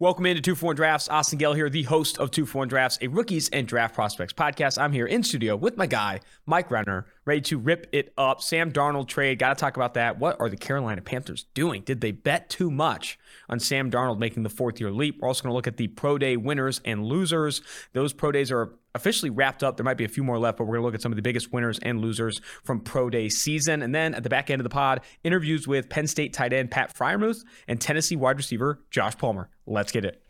Welcome into Two One Drafts. Austin Gayle here, the host of Two One Drafts, a rookies and draft prospects podcast. I'm here in studio with my guy, Mike Renner, ready to rip it up. Sam Darnold trade. Got to talk about that. What are the Carolina Panthers doing? Did they bet too much on Sam Darnold making the fourth year leap? We're also going to look at the pro day winners and losers. Those pro days are officially wrapped up. There might be a few more left, but we're going to look at some of the biggest winners and losers from pro day season. And then at the back end of the pod, interviews with Penn State tight end Pat Freiermuth and Tennessee wide receiver Josh Palmer. Let's get it.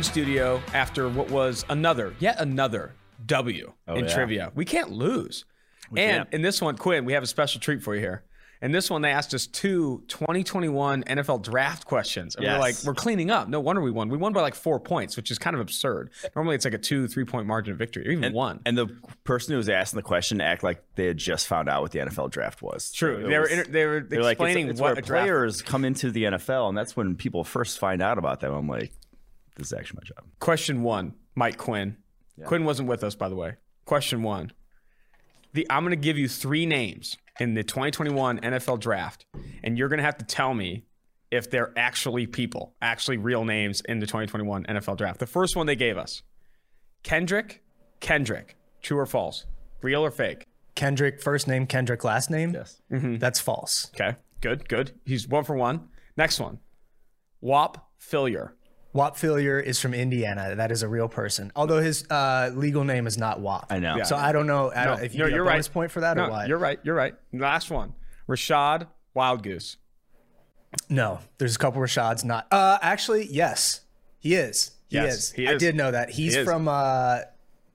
In studio after what was another, yet another W Oh, in yeah. trivia. We can't lose. and can't. in this one, Quinn, we have a special treat for you here. In this one, they asked us two 2021 NFL draft questions. And we're like, we're cleaning up. No wonder we won. We won by like four points, which is kind of absurd. Normally it's like a two, three point margin of victory, or even And, one. and the person who was asking the question act like they had just found out what the NFL draft was. True. They were, inter- they were they're like, it's- explaining it's, what where a draft players come into the NFL, and that's when people first find out about them. I'm like, this is actually my job. Question one, Mike Quinn. Quinn wasn't with us, by the way. Question one. The I'm going to give you three names in the 2021 NFL draft, and you're going to have to tell me if they're actually people, actually real names in the 2021 NFL draft. The first one they gave us Kendrick, Kendrick. True or false? Real or fake? Kendrick, first name, Kendrick, last name. Yes. Mm-hmm. That's false. Okay, good, good. He's one for one. Next one Whop Philyor. Whop Philyor is from Indiana. That is a real person. Although his uh, legal name is not Wap. I know. So I don't know I No, don't, if you no, get you're a bonus right. point for that No, or what. you're right. You're right. Last one Rashad Wild Goose. No, there's a couple Rashads not. Uh, actually, yes, he is. He Yes, is. he I did know that. He's is. from. Uh,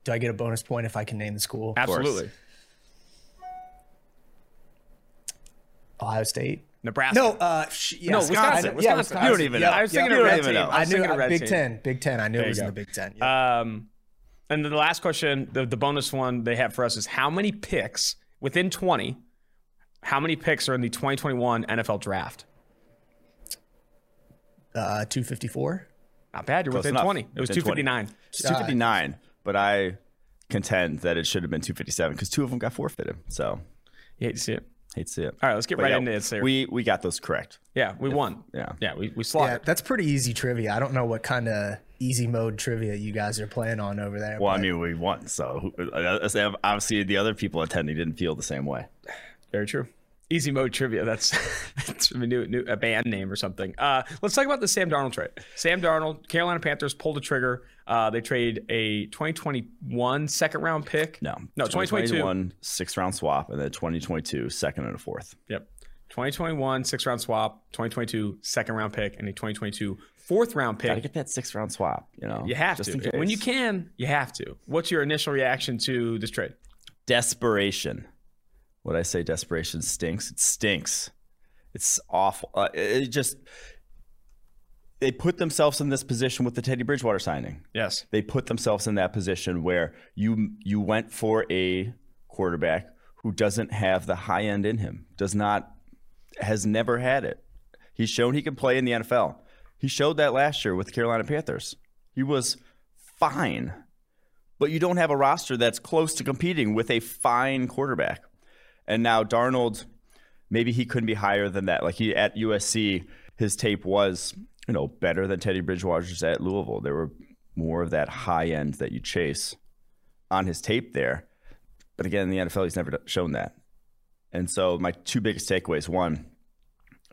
do I get a bonus point if I can name the school? Absolutely. Ohio State. Nebraska. No, uh, sh- yeah, No, Wisconsin. Wisconsin, know- yeah, Wisconsin. You don't even Yeah, know. I was thinking yeah. of You red don't team. know. I I knew thinking of uh, red Big team. Ten. Big Ten. I knew it was in the Big Ten. Yeah. Um, and then the last question, the, the bonus one they have for us is how many picks within 20, how many picks are in the 2021 NFL draft? Uh, 254. Not bad. You're Close within enough. 20. It was Within 20. 259. It's 259, but I contend that it should have been 257 because two of them got forfeited. So Yeah, You hate to see it. Hate to see it. All right, let's get But right yeah, into it, sir. We we got those correct. yeah, we won. yeah. Yeah, we, we Yeah, that's pretty easy trivia. I don't know what kind of easy mode trivia you guys are playing on over there. Well, I but- mean, we won. So who- uh, obviously, the other people attending didn't feel the same way. Very true. Easy mode trivia. That's that's a new, new a band name or something. Uh, let's talk about the Sam Darnold trade. Sam Darnold, Carolina Panthers pulled a trigger. Uh, they trade a 2021 second round pick. No, no, 2022. 2021 six round swap, and then 2022 second and a fourth. Yep. 2021 six round swap, 2022 second round pick, and a 2022 fourth round Gotta get that six round swap. You know, You have just to. When you can, you have to. What's your initial reaction to this trade? desperation. What I say, desperation stinks. It stinks. It's awful. Uh, it just they put themselves in this position with the Teddy Bridgewater signing. Yes. They put themselves in that position where you you went for a quarterback who doesn't have the high end in him. Does not has never had it. He's shown he can play in the NFL. He showed that last year with the Carolina Panthers. He was fine. But you don't have a roster that's close to competing with a fine quarterback. And now Darnold, maybe he couldn't be higher than that. Like he at USC, his tape was, you know, better than Teddy Bridgewater's at Louisville. There were more of that high end that you chase on his tape there. But again, in the NFL, he's never shown that. And so my two biggest takeaways: one,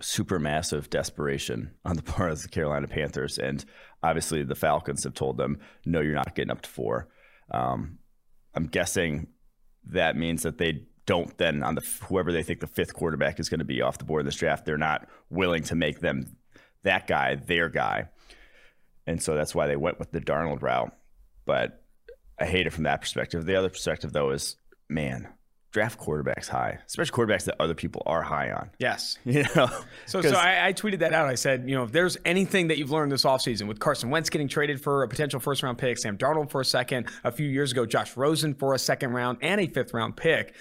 super massive desperation on the part of the Carolina Panthers, and obviously the Falcons have told them, "No, you're not getting up to four. Um, I'm guessing that means that they don't then on the whoever they think the fifth quarterback is going to be off the board in this draft, they're not willing to make them that guy their guy, and so that's why they went with the Darnold route. But I hate it from that perspective. The other perspective, though, is man, draft quarterbacks high, especially quarterbacks that other people are high on. Yes. You know, So, so I, I tweeted that out. I said, you know, if there's anything that you've learned this offseason with Carson Wentz getting traded for a potential first round pick, Sam Darnold for a second, a few years ago, Josh Rosen for a second round and a fifth round pick,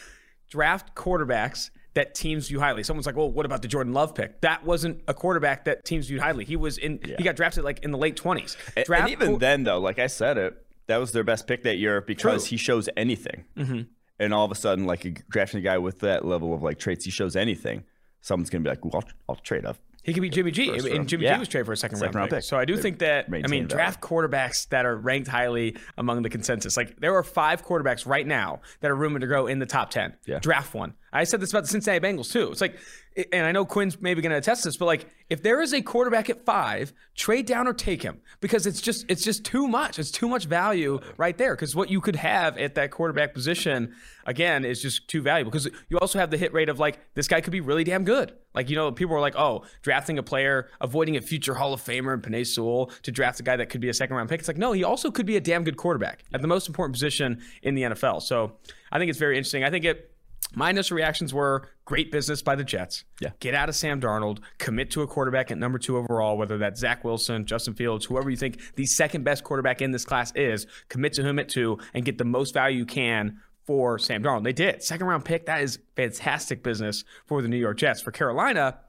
draft quarterbacks that teams view highly. Someone's like, well, what about the Jordan Love pick? That wasn't a quarterback that teams viewed highly. He was in, he got drafted like in the late 20s. And- Draft and even then, though, like I said, it that was their best pick that year because True. he shows anything. Mm-hmm. And all of a sudden, like a, drafting a guy with that level of like traits, he shows anything. Someone's gonna be like, well, I'll, I'll trade up. He could be Jimmy G, First and round. Jimmy Yeah. G was traded for a second, Second round, pick. pick. So I do think that I mean draft quarterbacks that are ranked highly among the consensus. Like there are five quarterbacks right now that are rumored to go in the top ten. Yeah. Draft one. I said this about the Cincinnati Bengals too. It's like, and I know Quinn's maybe going to attest this, but like if there is a quarterback at five, trade down or take him because it's just it's just too much. It's too much value right there because what you could have at that quarterback position again is just too valuable because you also have the hit rate of like this guy could be really damn good. Like you know people are like oh drafting a player avoiding a future Hall of Famer in Penei Sewell to draft a guy that could be a second round pick. It's like no he also could be a damn good quarterback at the most important position in the NFL. So I think it's very interesting. I think it. My initial reactions were great business by the Jets. Yeah. Get out of Sam Darnold, commit to a quarterback at number two overall, whether that's Zach Wilson, Justin Fields, whoever you think the second best quarterback in this class is, commit to him at two and get the most value you can for Sam Darnold. They did. Second round pick, that is fantastic business for the New York Jets. For Carolina,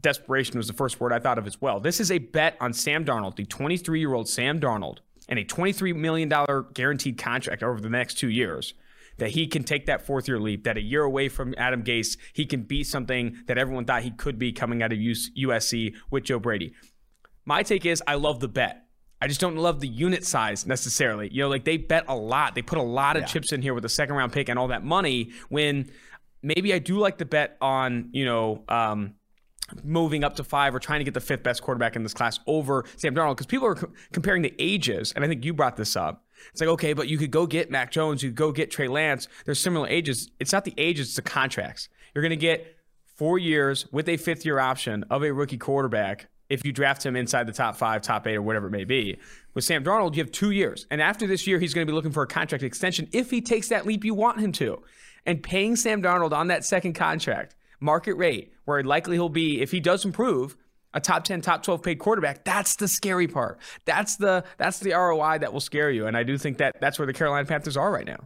desperation was the first word I thought of as well. This is a bet on Sam Darnold, the 23 year old Sam Darnold, and a $23 million guaranteed contract over the next two years. That he can take that fourth year leap, that a year away from Adam Gase, he can be something that everyone thought he could be coming out of USC with Joe Brady. My take is I love the bet. I just don't love the unit size necessarily. You know, like they bet a lot. They put a lot of chips in here with a second round pick and all that money when maybe I do like the bet on, you know, um, moving up to five or trying to get the fifth best quarterback in this class over Sam Darnold because people are co- comparing the ages, and I think you brought this up. It's like okay, but you could go get Mac Jones, you could go get Trey Lance. They're similar ages. It's not the ages, it's the contracts. You're going to get four years with a fifth year option of a rookie quarterback if you draft him inside the top five, top eight, or whatever it may be. With Sam Darnold, you have two years, and after this year, he's going to be looking for a contract extension if he takes that leap you want him to. And paying Sam Darnold on that second contract market rate, where likely he'll be, if he does improve, a top 10, top 12 paid quarterback. That's the scary part. That's the that's the ROI that will scare you. And I do think that that's where the Carolina Panthers are right now.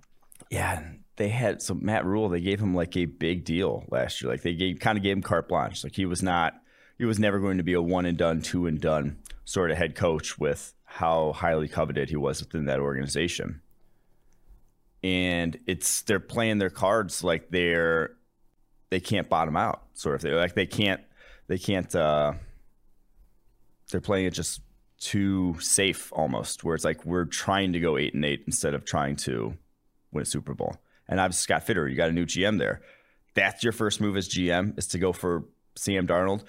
Yeah, they had so Matt Rhule. They gave him like a big deal last year. Like they gave kind of gave him carte blanche. Like he was not, he was never going to be a one and done, two and done sort of head coach with how highly coveted he was within that organization. And it's they're playing their cards like they're they can't bottom out sort of thing. Like they can't they can't. uh They're playing it just too safe almost, where it's like we're trying to go eight and eight instead of trying to win a Super Bowl. And obviously Scott Fitter, you got a new GM there. That's your first move as GM is to go for Sam Darnold.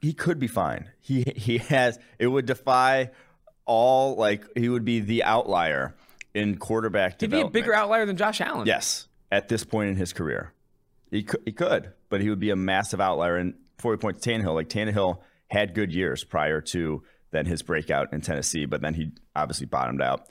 He could be fine. He he has it would defy all like he would be the outlier in quarterback He'd be a bigger outlier than Josh Allen. Yes, at this point in his career, he could, he could, but he would be a massive outlier. And before we point to Tannehill, like Tannehill had good years prior to then his breakout in Tennessee, but then he obviously bottomed out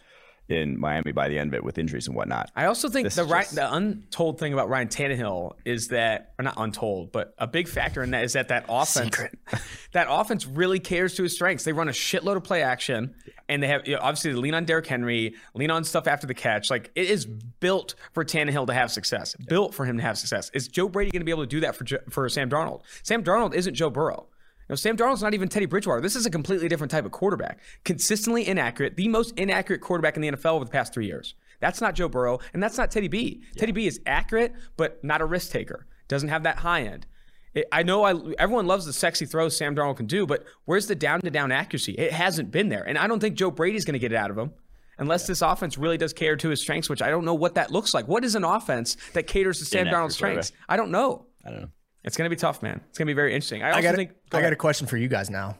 in Miami by the end of it with injuries and whatnot. I also think This the right, just- the untold thing about Ryan Tannehill is that, or not untold, but a big factor in that is that that offense, that offense really cares to his strengths. They run a shitload of play action, and they have you know, obviously they lean on Derrick Henry, lean on stuff after the catch. Like it is built for Tannehill to have success, built for him to have success. Is Joe Brady going to be able to do that for for Sam Darnold? Sam Darnold isn't Joe Burrow. You know, Sam Darnold's not even Teddy Bridgewater. This is a completely different type of quarterback. Consistently inaccurate, the most inaccurate quarterback in the NFL over the past three years. That's not Joe Burrow, and that's not Teddy B. Teddy B is accurate, but not a risk taker. Doesn't have that high end. It, I know I, everyone loves the sexy throws Sam Darnold can do, but where's the down to down accuracy? It hasn't been there, and I don't think Joe Brady's going to get it out of him unless this offense really does cater to his strengths, which I don't know what that looks like. What is an offense that caters to Sam Darnold's strengths? I don't know. I don't know. It's going to be tough, man. It's going to be very interesting. I also I got, think. I got a question for you guys now.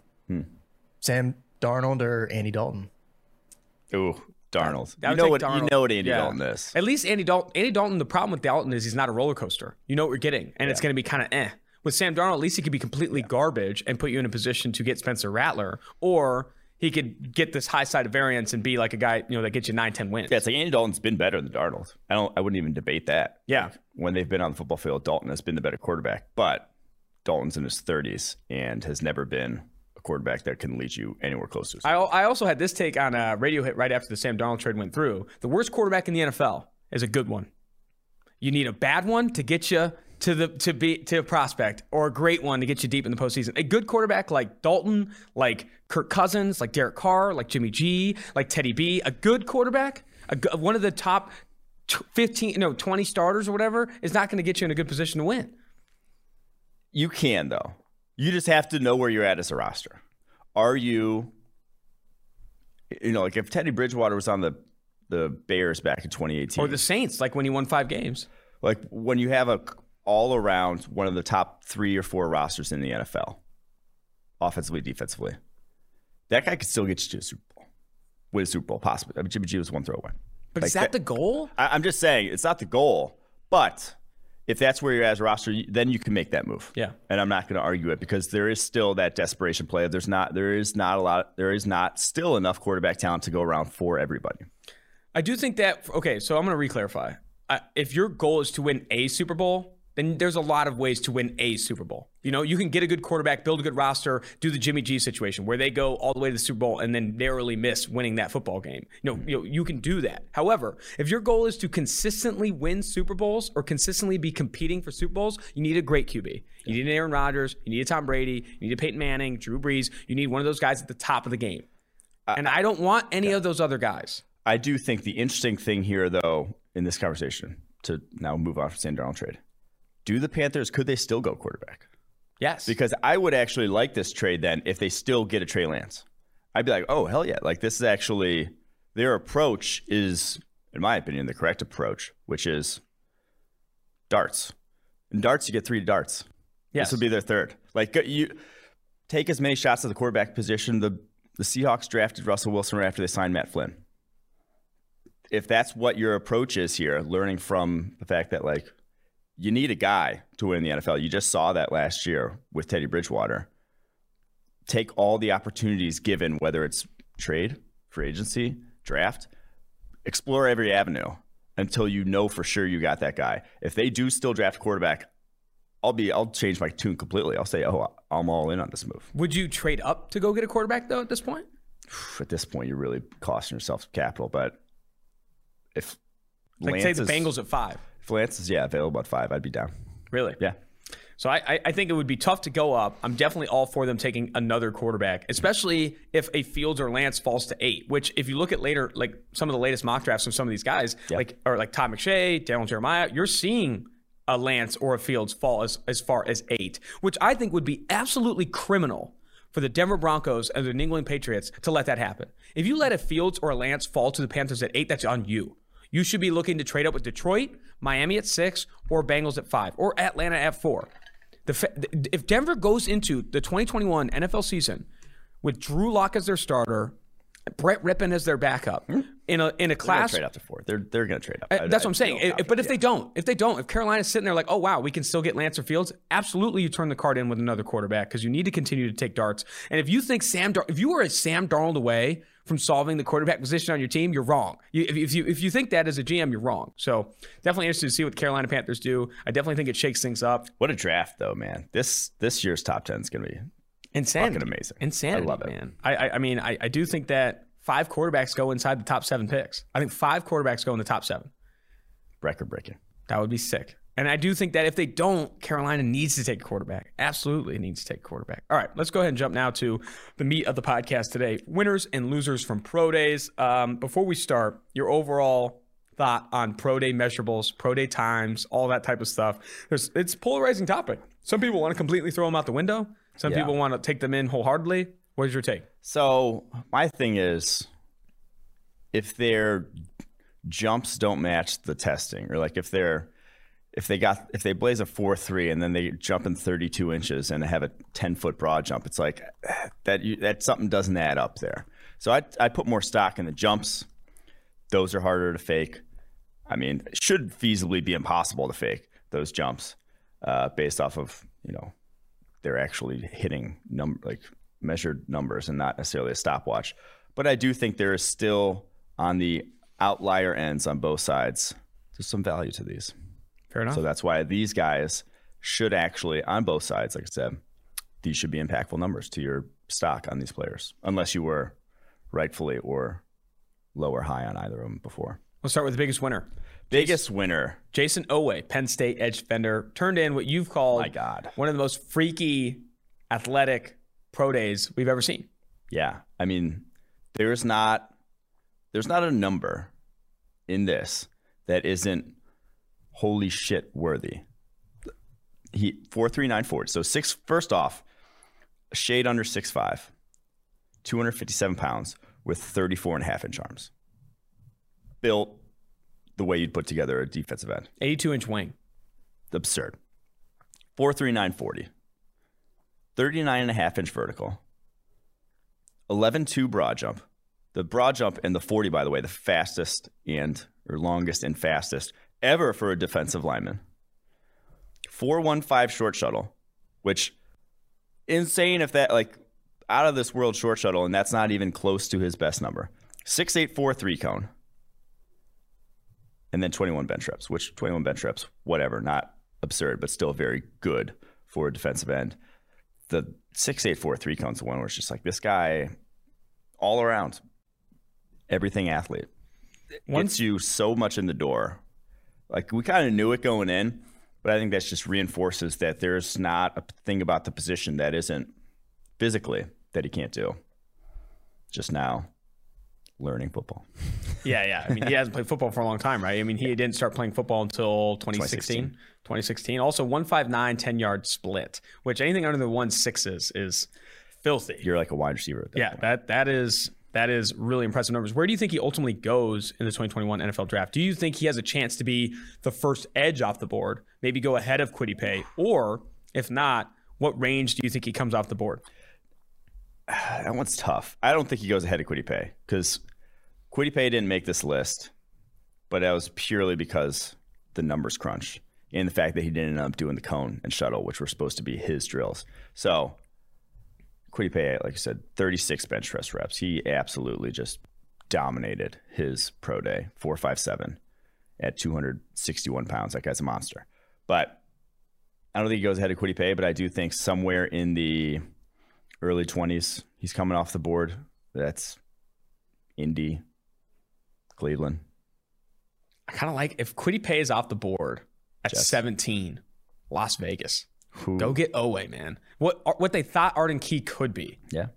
Sam Darnold or Andy Dalton? Ooh, Darnold. I You know take what you know what Andy Yeah. Dalton is. At least Andy Dalton. Andy Dalton. The problem with Dalton is he's not a roller coaster. You know what you're getting, and it's going to be kind of eh. With Sam Darnold, at least he could be completely garbage and put you in a position to get Spencer Rattler, or he could get this high side of variance and be like a guy, you know, that gets you nine, 10 wins. Yeah, it's like Andy Dalton's been better than Darnold. I don't. I wouldn't even debate that. Yeah. when they've been on the football field, Dalton has been the better quarterback. But Dalton's in his 30s and has never been a quarterback that can lead you anywhere close to. I, I also had this take on a radio hit right after the Sam Darnold trade went through. The worst quarterback in the NFL is a good one. You need a bad one to get you to the to be to a prospect, or a great one to get you deep in the postseason. A good quarterback like Dalton, like Kirk Cousins, like Derek Carr, like Jimmy G, like Teddy B. A good quarterback, a, one of the top fifteen, no, twenty starters or whatever, is not going to get you in a good position to win. You can though. You just have to know where you're at as a roster. Are you, you know, like if Teddy Bridgewater was on the the Bears back in 2018, Or the Saints, like when he won five games. like when you have a all around one of the top three or four rosters in the NFL, offensively, defensively, that guy could still get you to a Super Bowl, with a Super Bowl, possibly. I mean, Jimmy G was one throw away. But is Like that the goal? I, I'm just saying it's not the goal, but if that's where you're at as a roster, then you can make that move. Yeah. And I'm not going to argue it because there is still that desperation play. There's not there is not a lot there is not still enough quarterback talent to go around for everybody. I do think that okay. So I'm going to re-clarify. Uh, if your goal is to win a Super Bowl, then there's a lot of ways to win a Super Bowl. You know, you can get a good quarterback, build a good roster, do the Jimmy G situation where they go all the way to the Super Bowl and then narrowly miss winning that football game. You know, you, know, you can do that. However, if your goal is to consistently win Super Bowls or consistently be competing for Super Bowls, you need a great QB. You need an Aaron Rodgers, you need a Tom Brady, you need a Peyton Manning, Drew Brees. You need one of those guys at the top of the game. And I don't want any of those other guys. I do think the interesting thing here, though, in this conversation, to now move on from Sam Darnold trade, do the Panthers could they still go quarterback? Yes. Because I would actually like this trade then if they still get a Trey Lance. I'd be like, oh hell yeah! Like this is actually their approach is, in my opinion, the correct approach, which is darts. In darts, you get three darts. Yes. This would be their third. Like you take as many shots at the quarterback position. The the Seahawks drafted Russell Wilson right after they signed Matt Flynn. If that's what your approach is here, learning from the fact that like you need a guy to win the NFL. You just saw that last year with Teddy Bridgewater. Take all the opportunities given, whether it's trade, free agency, draft, explore every avenue until you know for sure you got that guy. If they do still draft quarterback, I'll be I'll change my tune completely. I'll say, oh, I'm all in on this move. Would you trade up to go get a quarterback though at this point? At this point, you're really costing yourself capital. But if Like Lance say the is, Bengals at five. If Lance is yeah available at five, I'd be down. Really? Yeah. So I, I- I think it would be tough to go up. I'm definitely all for them taking another quarterback, especially if a Fields or Lance falls to eight. Which, if you look at later, like some of the latest mock drafts from some of these guys, like or like Todd McShay, Daniel Jeremiah, you're seeing a Lance or a Fields fall as as far as eight, which I think would be absolutely criminal for the Denver Broncos and the New England Patriots to let that happen. If you let a Fields or a Lance fall to the Panthers at eight, that's on you. You should be looking to trade up with Detroit, Miami at six, or Bengals at five, or Atlanta at four. The if Denver goes into the 2021 NFL season with Drew Lock as their starter, Brett Rypien as their backup hmm. in a in a They're gonna class, trade up to four. They're they're gonna trade up. Eh, I- That's I what I'm saying. but if confident, they don't, if they don't, if Carolina's sitting there like, oh wow, we can still get Lancer Fields, absolutely, you turn the card in with another quarterback because you need to continue to take darts. And if you think Sam, Dar- if you are a Sam Darnold away from solving the quarterback position on your team, you're wrong. You, if, if you if you think that as a GM, you're wrong. So definitely interested to see what the Carolina Panthers do. I definitely think it shakes things up. What a draft, though, man. This this year's top ten is gonna be insane, Fucking amazing. insane. I love it. man. I, I, I mean, I, I do think that five quarterbacks go inside the top seven picks. I think five quarterbacks go in the top seven. record breaking. That would be sick. And I do think that if they don't, Carolina needs to take a quarterback. Absolutely needs to take a quarterback. All right, let's go ahead and jump now to the meat of the podcast today winners and losers from pro days. Um, before we start, your overall thought on pro day measurables, pro day times, all that type of stuff. There's, it's a polarizing topic. Some people want to completely throw them out the window, some Yeah. people want to take them in wholeheartedly. What is your take? So my thing is, if their jumps don't match the testing, or like if they're if they got if they blaze a four three and then they jump in thirty two inches and have a ten foot broad jump, it's like that you, that something doesn't add up there. So I I put more stock in the jumps. Those are harder to fake. I mean, it should feasibly be impossible to fake those jumps uh, based off of you know they're actually hitting number like measured numbers and not necessarily a stopwatch. But I do think there is still on the outlier ends on both sides, there's some value to these. Fair enough. So that's why these guys should actually, on both sides, like I said, these should be impactful numbers to your stock on these players, unless you were rightfully or low or high on either of them before. Let's start with the biggest winner. Biggest winner. Jayson Oweh, Penn State edge defender, turned in what you've called My God. one of the most freaky athletic pro days we've ever seen. Yeah. I mean, there's not there's not a number in this that isn't holy shit worthy. He four three nine forward. So six first off, a shade under six five, 257 pounds with 34 and a half inch arms. Built the way you'd put together a defensive end. 82 inch wing. Absurd. 43940. 39 and a half inch vertical. 11 2 broad jump. The broad jump and the 40, by the way, the fastest and or longest and fastest ever for a defensive lineman. 415 short shuttle, which insane if that like out of this world short shuttle, and that's not even close to his best number. 6843 cone. And then 21 bench reps, which 21 bench reps, whatever, not absurd, but still very good for a defensive end. The 6843 cone's the one where it's just like this guy all around, everything athlete. Once Gets you so much in the door. Like we kind of knew it going in, but I think that just reinforces that there's not a thing about the position that isn't physically that he can't do. Just now learning football. Yeah, yeah. I mean, he hasn't played football for a long time, right? I mean, he didn't start playing football until 2016. 2016. Also, 159, 10 yard split, which anything under the one sixes is filthy. You're like a wide receiver at that yeah, point. that that is that is really impressive numbers. Where do you think he ultimately goes in the 2021 NFL draft? Do you think he has a chance to be the first edge off the board, maybe go ahead of Kwity Paye, or if not, what range do you think he comes off the board? that one's tough. I don't think he goes ahead of Kwity Paye because Kwity Paye didn't make this list, but that was purely because the numbers crunched and the fact that he didn't end up doing the cone and shuttle, which were supposed to be his drills. So Kwity Paye, like I said, 36 bench press reps. He absolutely just dominated his pro day, 457 at 261 pounds. That guy's a monster. But I don't think he goes ahead of Kwity Paye, but I do think somewhere in the early 20s, he's coming off the board. That's Indy, Cleveland. I kind of like if Kwity Paye is off the board at Jets. 17, Las Vegas. Who, Go get Oweh, man. What what they thought Arden Key could be. yeah.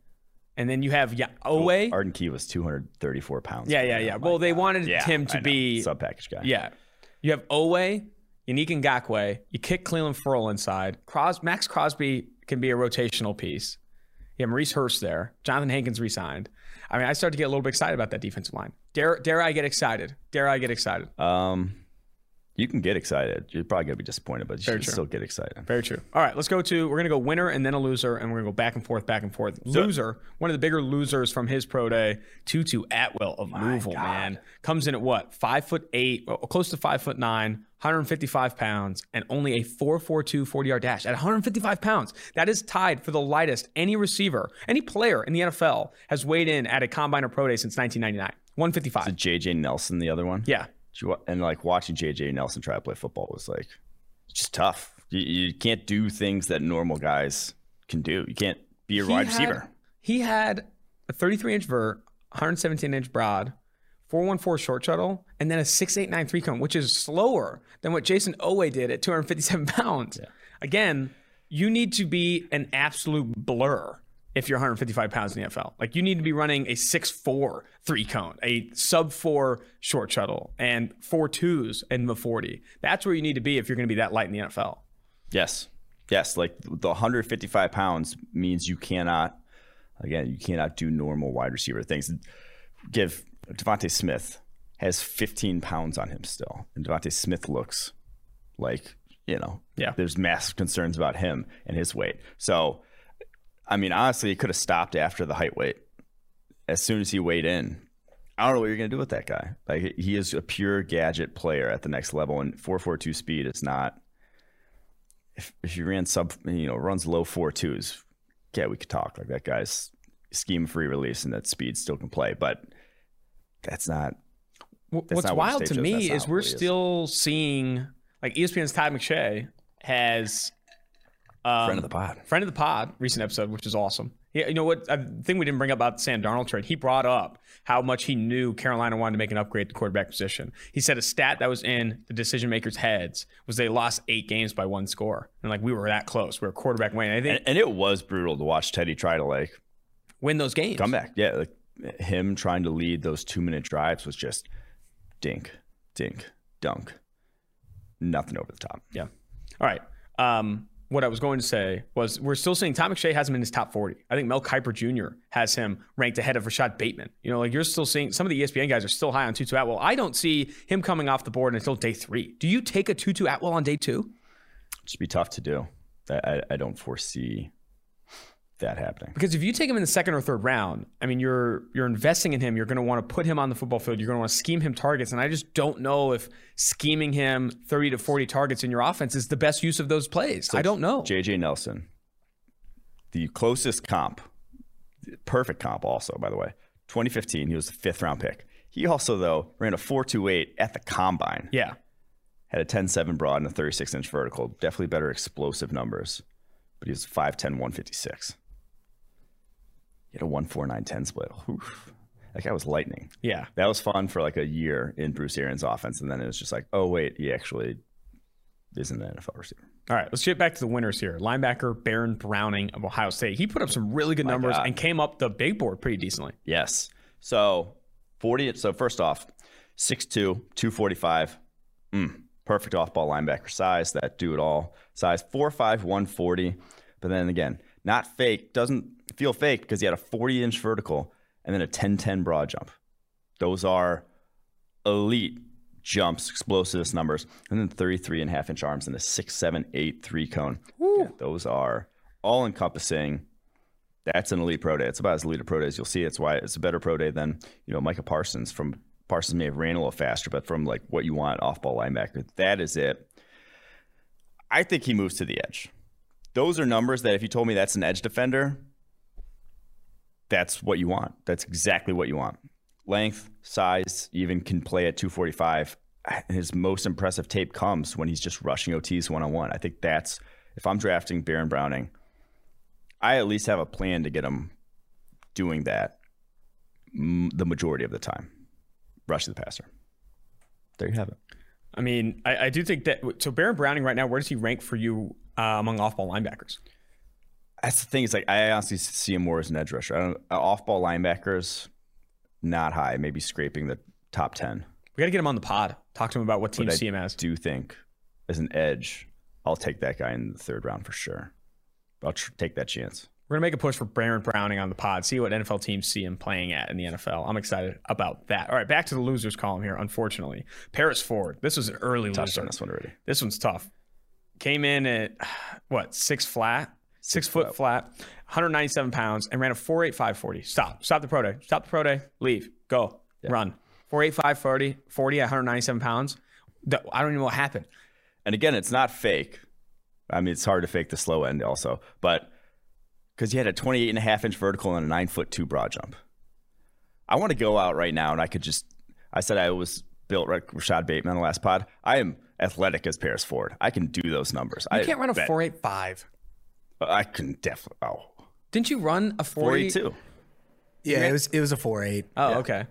And then you have yeah, Oweh. Arden Key was 234 pounds. Yeah, yeah, yeah. Well, they wanted Yeah, him to be sub package guy. Yeah. You have Oweh, Yannick Ngakoue. You kick Clelin Ferrell inside. Cros- Maxx Crosby can be a rotational piece. You have Maurice Hurst there. Jonathan Hankins resigned. I mean, I started to get a little bit excited about that defensive line. Dare, dare I get excited? Dare I get excited? Um, you can get excited. You're probably gonna be disappointed, but you Very should true. still get excited. Very true. All right, let's go to. We're gonna go winner and then a loser, and we're gonna go back and forth, back and forth. Loser, one of the bigger losers from his pro day, Tutu Atwell of Louisville, man, comes in at what five foot eight, close to five foot nine, 155 pounds, and only a 4.42 40 yard dash at 155 pounds. That is tied for the lightest any receiver, any player in the NFL has weighed in at a combine or pro day since 1999. 155. Is JJ Nelson, the other one. Yeah. And like watching JJ Nelson try to play football was like just tough. You, you can't do things that normal guys can do. You can't be a He wide had- receiver. He had a 33 inch vert, 117 inch broad, 414 short shuttle, and then a 6893 cone, which is slower than what Jayson Oweh did at 257 pounds. Again, you need to be an absolute blur if you're 155 pounds in the NFL. Like you need to be running a 6'4 three cone, a sub four short shuttle, and four twos in the 40. That's where you need to be if you're going to be that light in the NFL. Yes. Yes. Like the 155 pounds means you cannot, again, you cannot do normal wide receiver things. Give DeVonta Smith has 15 pounds on him still. And DeVonta Smith looks like, you know, Yeah. there's massive concerns about him and his weight. So, I mean, honestly, he could have stopped after the height weight. As soon as he weighed in, I don't know what you're going to do with that guy. Like, he is a pure gadget player at the next level, and 442 speed is not if, if you ran sub, you know, runs low four twos, yeah, we could talk like that guy's scheme free release and that speed still can play, but that's not. That's What's not wild stage to me is we're what he is. still seeing like ESPN's Todd McShay has um, Friend of the pod. friend of the pod recent episode, which is awesome. Yeah, you know what? A thing we didn't bring up about the Sam Darnold trade. He brought up how much he knew Carolina wanted to make an upgrade at the quarterback position. He said a stat that was in the decision makers' heads was they lost eight games by one score, and like we were that close. We were quarterback winning. I think And, and it was brutal to watch Teddy try to like win those games. come back. Yeah, like him trying to lead those two minute drives was just dink, dink, dunk. Nothing over the top. Yeah. All right. Um, what I was going to say was we're still seeing Tom McShay has him in his top 40. I think Mel Kiper Jr. has him ranked ahead of Rashod Bateman. You know, like you're still seeing some of the ESPN guys are still high on Tutu Atwell. I don't see him coming off the board until day three. Do you take a Tutu Atwell on day two? Just be tough to do. I, I don't foresee that happening. Because if you take him in the second or third round, I mean, you're you're investing in him. You're going to want to put him on the football field. You're going to want to scheme him targets, and I just don't know if scheming him 30 to 40 targets in your offense is the best use of those plays. I don't know. JJ Nelson, the closest comp, perfect comp also, by the way. 2015, he was the fifth round pick. He also, though, ran a 4.28 at the combine, yeah. had a 10.7 broad and a 36 inch vertical. Definitely better explosive numbers, but he was 5'10, 156. He had a 1.4910 split. Oof. That guy was lightning. Yeah. That was fun for like a year in Bruce Arians' offense. And then it was just like, oh, wait, he actually isn't an NFL receiver. All right, let's get back to the winners here. Linebacker Baron Browning of Ohio State. He put up some really good numbers God. and came up the big board pretty decently. Yes. So 40. So first off, 6'2, 245. Mm, perfect off ball linebacker size. That do it all size. 4'5, 140. But then again, not fake. Doesn't feel fake because he had a 40 inch vertical and then a 10 10 broad jump. Those are elite jumps, explosiveness numbers. And then 33 and a half inch arms and a 6, 7, 8, 3 cone. Yeah, those are all encompassing. That's an elite pro day. It's about as elite a pro day as you'll see. It's why it's a better pro day than you know Micah Parsons. From Parsons may have ran a little faster, but from like what you want off ball linebacker, that is it. I think he moves to the edge. Those are numbers that if you told me that's an edge defender, that's what you want. That's exactly what you want. Length, size, even can play at 245. His most impressive tape comes when he's just rushing OTs one on one. I think that's if I'm drafting Baron Browning, I at least have a plan to get him doing that the majority of the time. Rush the passer. There you have it. I mean, I, I do think that. So Baron Browning right now, where does he rank for you uh, among off-ball linebackers? That's the thing. Is like I honestly see him more as an edge rusher. I don't, off-ball linebackers, not high. Maybe scraping the top ten. We got to get him on the pod. Talk to him about what teams But see him as. do think as an edge, I'll take that guy in the third round for sure. I'll tr- take that chance. We're gonna make a push for Baron Browning on the pod. See what NFL teams see him playing at in the NFL. I'm excited about that. All right, back to the losers column here. Unfortunately, Paris Ford. This was an early Touched loser. on this one already. This one's tough. Came in at what six flat, six, foot flat, 197 pounds, and ran a 48540. Stop. Stop the pro day. Stop the pro day. Leave. Go. Run. 485 40, 40 at 197 pounds. I don't even know what happened. And again, it's not fake. I mean, it's hard to fake the slow end also, but because he had a 28 and a half inch vertical and a nine foot two broad jump. I want to go out right now and I could just, I said I was built like Rashod Bateman on the last pod. I am athletic as Paris Ford. I can do those numbers. You I can't run a bet. 485. I can definitely, oh, Didn't you run a 40? 42. Yeah, it was it was a four eight. Oh, okay.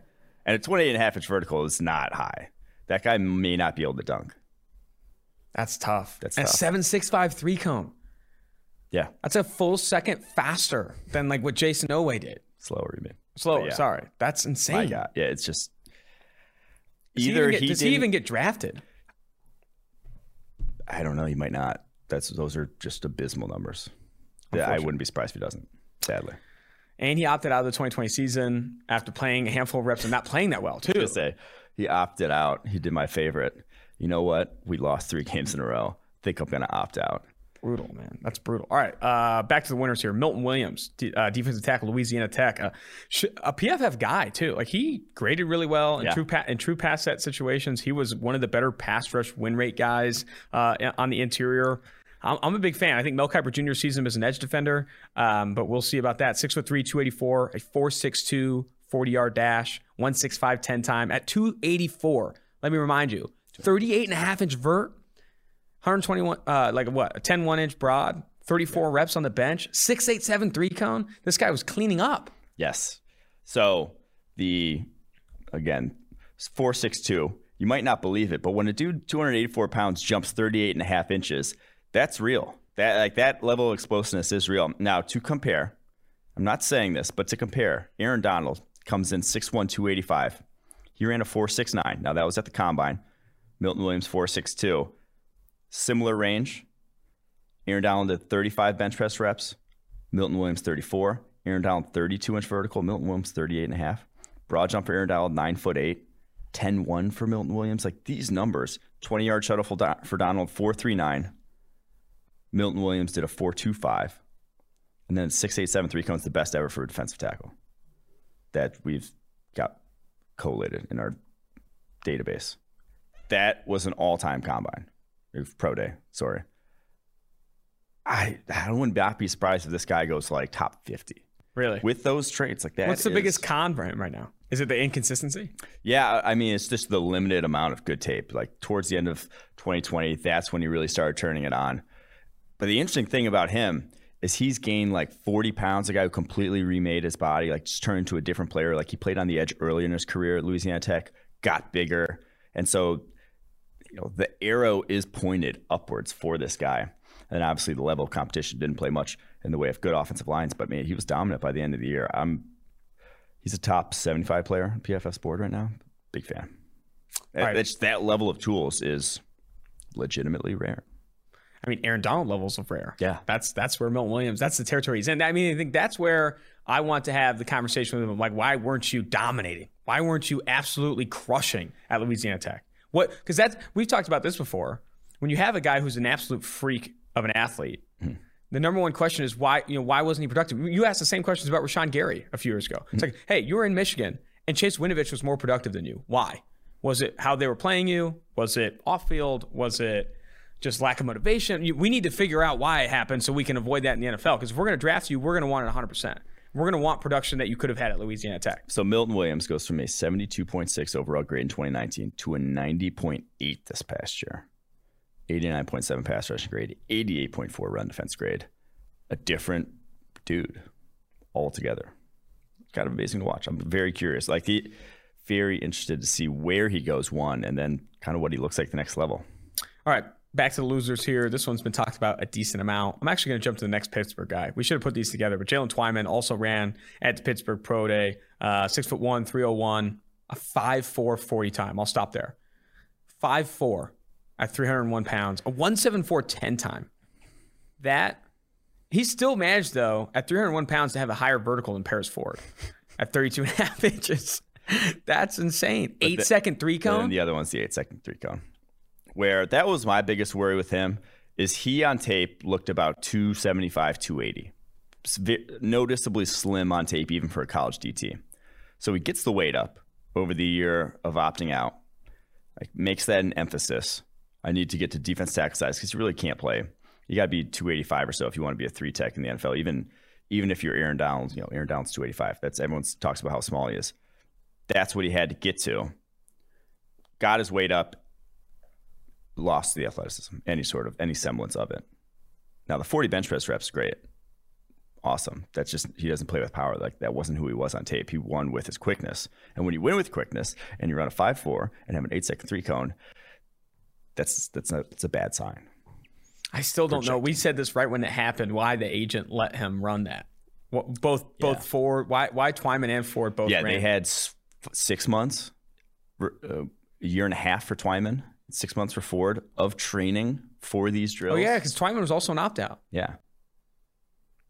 And a 28 and a half inch vertical is not high. That guy may not be able to dunk. That's tough. That's and tough. a 7653 cone. Yeah, That's a full second faster than like what Jayson Oweh did. slower, you mean. Slower, yeah. sorry. That's insane. My God. Yeah, it's just Does he either even get, he does he didn't- even get drafted? I don't know. He might not. That's those are just abysmal numbers. Yeah, I wouldn't be surprised if he doesn't. Sadly, And he opted out of the 2020 season after playing a handful of reps and not playing that well, too. to say he opted out. He did my favorite. You know what? We lost three games in a row. Think I'm gonna opt out. Brutal, man. That's brutal. All right, uh, back to the winners here. Milton Williams, d- uh, defensive tackle, Louisiana Tech, uh, sh- a PFF guy too. Like he graded really well in Yeah. true pa- in true pass set situations. He was one of the better pass rush win rate guys uh, on the interior. I'm, I'm a big fan. I think Mel Kiper Jr. sees him as an edge defender, um, but we'll see about that. Six foot three, 284, a 4.62 40 yard dash, 165 10 time at 284. Let me remind you, 38 and a half inch vert, 121, uh, like what, a 10 1 inch broad, 34 reps on the bench, 687 three cone. This guy was cleaning up. Yes. So the again, four six two. You might not believe it, but when a dude 284 pounds jumps 38 and a half inches, that's real. That like that level of explosiveness is real. Now to compare, I'm not saying this, but to compare, Aaron Donald comes in 6'1", 285. He ran a 4.69. Now that was at the combine. Milton Williams 4.62. Similar range. Aaron Donald did 35 bench press reps. Milton Williams 34. Aaron Donald 32 inch vertical. Milton Williams 38 and a half. Broad jump for Aaron Donald 9 foot 8. 10 1 for Milton Williams. Like these numbers 20 yard shuttle for, for Donald 439. Milton Williams did a 425. And then 6873 cones the best ever for a defensive tackle that we've got collated in our database. That was an all time combine. Pro day, sorry. I I wouldn't not be surprised if this guy goes to like top 50 Really? with those traits like that. What's the is- biggest con for him right now? Is it the inconsistency? Yeah, I mean, it's just the limited amount of good tape. Like towards the end of 2020, that's when he really started turning it on. But the interesting thing about him is he's gained like 40 pounds. A guy who completely remade his body, like just turned into a different player. Like he played on the edge early in his career at Louisiana Tech, got bigger, and so you know the arrow is pointed upwards for this guy. And obviously, the level of competition didn't play much in the way of good offensive lines, but man, he was dominant by the end of the year. I'm he's a top 75 player on PFF board right now. Big fan. Right. that level of tools is legitimately rare. I mean, Aaron Donald levels of rare. Yeah. That's that's where Milton Williams, that's the territory he's in. I mean, I think that's where I want to have the conversation with him. Like, why weren't you dominating? Why weren't you absolutely crushing at Louisiana Tech? What because that's we've talked about this before. When you have a guy who's an absolute freak of an athlete, hmm. the number one question is why, you know, why wasn't he productive? You asked the same questions about Rashan Gary a few years ago. It's hmm. like, hey, you were in Michigan and Chase Winovich was more productive than you. Why? Was it how they were playing you? Was it off field? Was it just lack of motivation? We need to figure out why it happened so we can avoid that in the NFL. Because if we're going to draft you, we're going to want it 100%. We're going to want production that you could have had at Louisiana Tech. So Milton Williams goes from a 72.6 overall grade in 2019 to a 90.8 this past year. 89.7 pass rushing grade, 88.4 run defense grade. A different dude altogether. Kind of amazing to watch. I'm very curious. Like he very interested to see where he goes one and then kind of what he looks like the next level. All right, back to the losers here. This one's been talked about a decent amount. I'm actually going to jump to the next Pittsburgh guy. We should have put these together, but Jalen Twyman also ran at the Pittsburgh Pro Day. Uh, six foot one, 301, a 5'4 40 time. I'll stop there. 5'4 at 301 pounds, a 174 10 time. That he still managed though at 301 pounds to have a higher vertical than Paris Ford at 32 and a half inches. That's insane. Eight the- second three cone. then the other one's the eight second three cone. Where that was my biggest worry with him is he on tape looked about 275, 280. Noticeably slim on tape, even for a college DT. So he gets the weight up over the year of opting out, like makes that an emphasis. I need to get to defense tackle size because you really can't play. You got to be 285 or so if you want to be a three tech in the NFL. Even even if you're Aaron Donald, you know Aaron Donald's 285. That's everyone talks about how small he is. That's what he had to get to. Got his weight up, lost the athleticism, any sort of any semblance of it. Now the 40 bench press reps, great, awesome. That's just he doesn't play with power. Like that wasn't who he was on tape. He won with his quickness. And when you win with quickness and you run a five four and have an eight second three cone, that's that's a that's a bad sign. I still don't know. We said this right when it happened. Why the agent let him run that? What, both both Yeah. Ford. Why why Twyman and Ford both? yeah, ran. they had s- six months, uh, a year and a half for Twyman, six months for Ford of training for these drills. Oh yeah, because Twyman was also an opt out. yeah.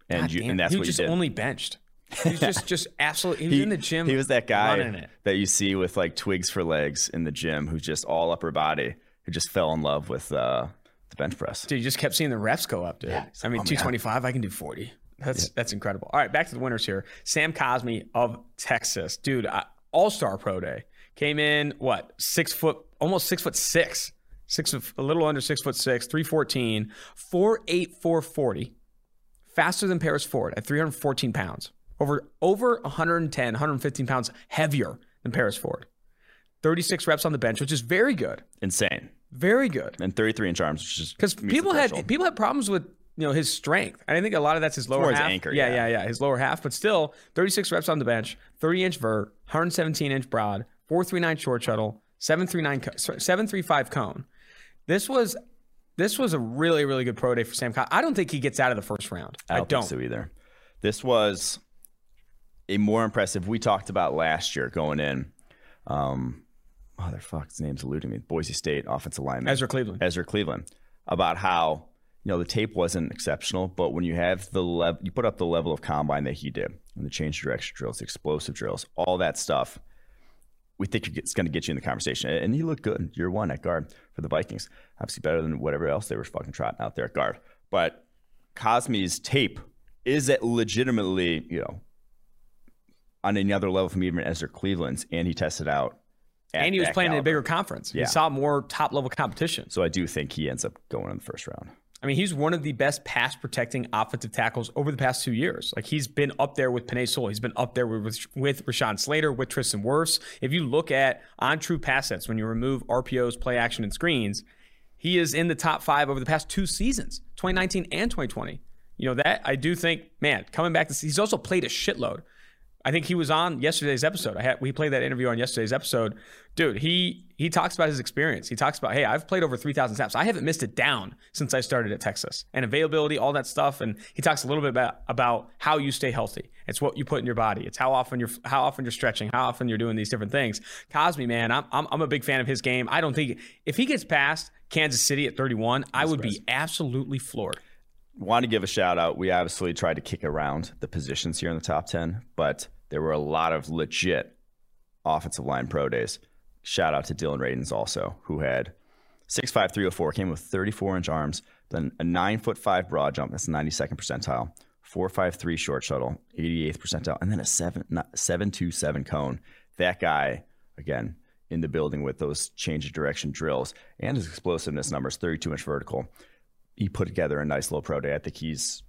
And you, damn, and that's he what just only benched. He was just just absolutely. He was in the gym. He was that guy that you see with like twigs for legs in the gym, who's just all upper body, who just fell in love with uh, the bench press. Dude, you just kept seeing the reps go up, dude. Yeah, I mean, oh two twenty five. I can do forty. That's that's incredible. All right, back to the winners here. Sam Cosmi of Texas, dude. Uh, All Star Pro Day came in what six foot, almost six foot six, six of a little under six foot six, 314, 48440, faster than Paris Ford at 314 pounds, over over 110, 115 pounds heavier than Paris Ford. 36 reps on the bench, which is very good. Insane. Very good. And 33 inch arms, which is Because people had people had problems with you know his strength. And I think a lot of that's his lower half. anchor, yeah, yeah. yeah, yeah, his lower half. But still, 36 reps on the bench, 30 inch vert, 117 inch broad, 439 short shuttle, 739 735 cone. This was this was a really really good pro day for Sam Cobb. I don't think he gets out of the first round. I don't. think so either. This was a more impressive. We talked about last year going in. Um, motherfuck, his name's eluding me. Boise State offensive lineman Ezra Cleveland. Ezra Cleveland about how you know the tape wasn't exceptional, but when you have the level, you put up the level of combine that he did, and the change direction drills, the explosive drills, all that stuff. We think it's going to get you in the conversation, and he looked good. Year one at guard for the Vikings, obviously better than whatever else they were fucking trotting out there at guard. But Cosmi's tape is it legitimately, you know, on another level from even Ezra Cleveland's, and he tested out. at and he was playing in a bigger conference. Yeah. He saw more top level competition. So I do think he ends up going in the first round. I mean, he's one of the best pass protecting offensive tackles over the past two years. Like he's been up there with Penei Sewell. He's been up there with with Rashawn Slater, with Tristan Wirfs. If you look at on true pass sets, when you remove RPOs, play action, and screens, he is in the top five over the past two seasons, 2019 and 2020. You know that I do think, man, coming back to he's also played a shitload. I think he was on yesterday's episode. I had we played that interview on yesterday's episode. Dude, he he talks about his experience. He talks about, hey, I've played over 3,000 snaps. I haven't missed it down since I started at Texas. And availability, all that stuff. And he talks a little bit about about how you stay healthy. It's what you put in your body. It's how often you're how often you're stretching, how often you're doing these different things. Cosmi, man, I'm I'm, I'm a big fan of his game. I don't think if he gets past Kansas City at 31, I would be absolutely floored. Want to give a shout out. We obviously tried to kick around the positions here in the top 10, but there were a lot of legit offensive line pro days. Shout out to Dillon Radunz also, who had 6'5, 304, came with 34 inch arms, then a 9 foot 5 broad jump, that's 92nd percentile, 453 short shuttle, 88th percentile, and then a 7 727 cone. That guy, again, in the building with those change of direction drills and his explosiveness numbers, 32 inch vertical. He put together a nice little pro day. I think he's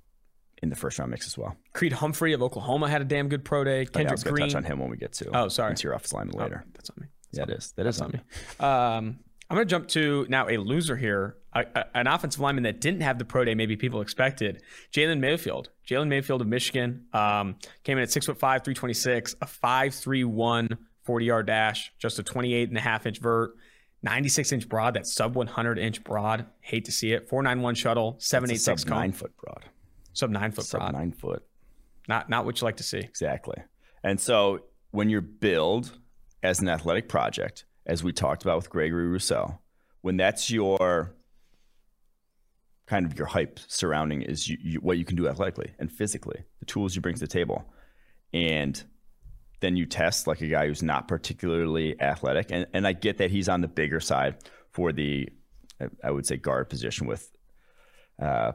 in the first round mix as well. Creed Humphrey of Oklahoma had a damn good pro day. I Kendrick was going to Green. touch on him when we get to Oh, sorry. into your office line later. That's on me. yeah, it is. That is on me. Um, I'm going to jump to now a loser here, a, a- an offensive lineman that didn't have the pro day maybe people expected. Jalen Mayfield. Jalen Mayfield of Michigan um, came in at six foot five, 326, a 5'3", 40 yard dash, just a 28 and a half inch vert, 96 inch broad, that sub 100 inch broad. Hate to see it. 491 shuttle, 786 cone, nine foot broad. Sub nine foot Sub broad. nine foot. Not not what you like to see. Exactly. And so when you're billed as an athletic project, as we talked about with Gregory Rousseau, when that's your kind of your hype surrounding is you, you, what you can do athletically and physically, the tools you bring to the table, and then you test like a guy who's not particularly athletic, and and I get that he's on the bigger side for the, I- I would say guard position with. Uh,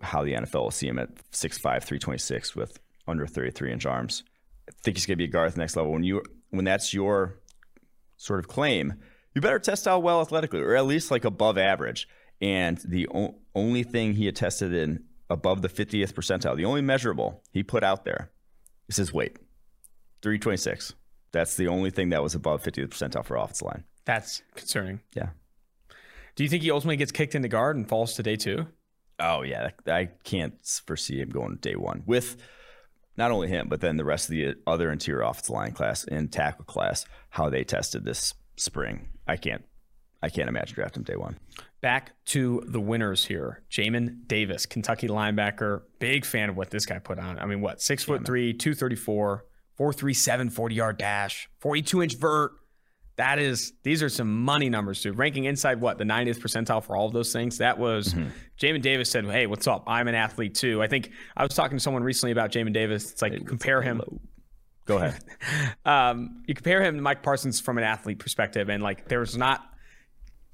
how the NFL will see him at 6'5", 326 with under 33 inch arms. I think he's going to be a guard at the next level. When you when that's your sort of claim, you better test out well athletically, or at least like above average. And the o- only thing he had tested in above the 50th percentile, the only measurable he put out there, is his weight, 326. That's the only thing that was above 50th percentile for offensive line. That's concerning. Yeah. Do you think he ultimately gets kicked into guard and falls to day two? Oh yeah, I can't foresee him going day one with not only him, but then the rest of the uh, other interior offensive line class and tackle class. How they tested this spring, I can't, I can't imagine drafting him day one. Back to the winners here. Jamin Davis, Kentucky linebacker. Big fan of what this guy put on. I mean, what? Six foot three, 234, 437, 40 yard dash, 42 inch vert. That is, these are some money numbers, dude. Ranking inside what? The 90th percentile for all of those things. That was, Jamin Davis said, Hey, what's up? I'm an athlete too. I think I was talking to someone recently about Jamin Davis. It's like, compare him. Go ahead. um, you compare him to Micah Parsons from an athlete perspective, and like there's not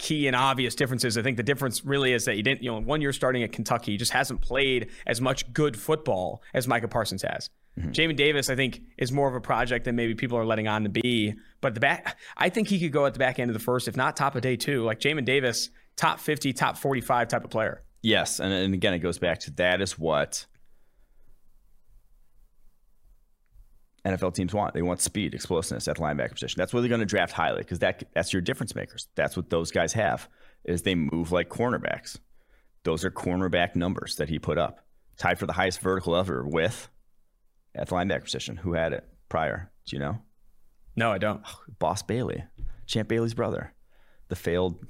key and obvious differences. I think the difference really is that he didn't, you know, one year starting at Kentucky, he just hasn't played as much good football as Micah Parsons has. Mm-hmm. Jamin Davis, I think, is more of a project than maybe people are letting on to be. But the back, I think he could go at the back end of the first, if not top of day two. Like Jamin Davis, top 50, top 45 type of player. Yes, and, and again, it goes back to that is what NFL teams want. They want speed, explosiveness at the linebacker position. That's what they're going to draft highly because that that's your difference makers. That's what those guys have is they move like cornerbacks. Those are cornerback numbers that he put up, tied for the highest vertical ever with at the linebacker position. Who had it prior? Do you know? No, I don't. Oh, Boss Bailey, Champ Bailey's brother, the failed.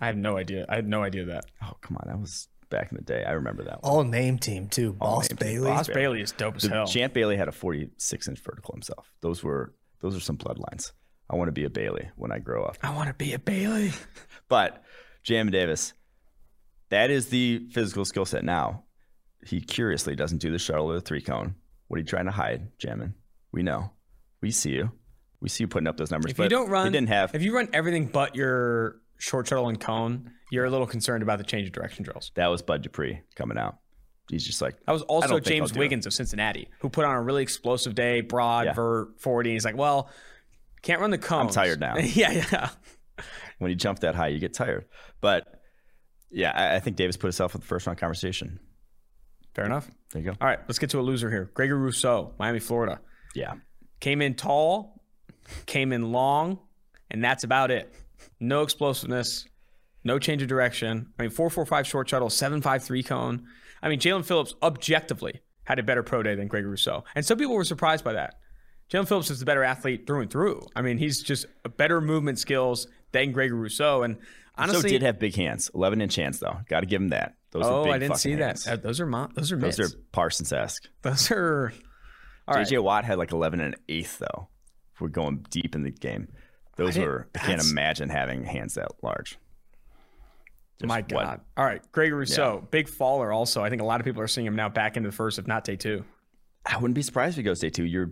I have no idea. I had no idea that. Oh come on, that was back in the day. I remember that. One. All name team too. Boss name team. Bailey. Boss Bailey is dope as The hell. Champ Bailey had a 46 inch vertical himself. Those were those are some bloodlines. I want to be a Bailey when I grow up. I want to be a Bailey. But Jam Davis, that is the physical skill set now. He curiously doesn't do the shuttle or the three cone. What are you trying to hide, Jammin? We know. We see you. We see you putting up those numbers. If but you don't run, didn't have. If you run everything but your short shuttle and cone, you're a little concerned about the change of direction drills. that was Bud Dupree coming out. He's just like That was I also don't James it. Wiggins of Cincinnati, who put on a really explosive day, broad, Yeah. vert, 40. He's like, well, can't run the cones. I'm tired now. yeah, yeah. when you jump that high, you get tired. But yeah, I, I think Davis put himself in the first round conversation. Fair enough. There you go. All right, let's get to a loser here. Gregory Rousseau, Miami, Florida. Yeah. Came in tall, came in long, and that's about it. No explosiveness, no change of direction. I mean, 445 short shuttle, 753 cone. I mean, Jaelan Phillips objectively had a better pro day than Gregory Rousseau. And some people were surprised by that. Jaelan Phillips is the better athlete through and through. I mean, he's just a better movement skills than Gregory Rousseau. And honestly, so did have big hands, 11 inch hands though. Got to give him that. Those are oh, I didn't see fucking that. Those are mo- those are mitts. Those are Parsons esque. those are. All right. JJ Watt had like 11 and an eighth though. If we're going deep in the game, those didn't- were. I can't imagine having hands that large. Just My what- God. All right. Greg Rousseau, big faller also. I think a lot of people are seeing him now back into the first, if not day two. I wouldn't be surprised if he goes day two. You're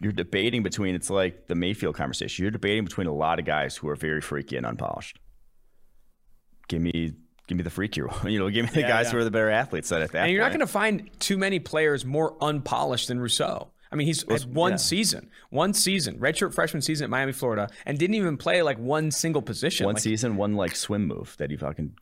you're debating between. It's like the Mayfield conversation. You're debating between a lot of guys who are very freaky and unpolished. Give me. Give me the freakier, you know. Give me the Yeah, guys yeah. who are the better athletes. That At that And you're not going to find too many players more unpolished than Rousseau. I mean, he's uh, had one yeah. season, one season, redshirt freshman season at Miami, Florida, and didn't even play like one single position. one Like, season, one like swim move that he fucking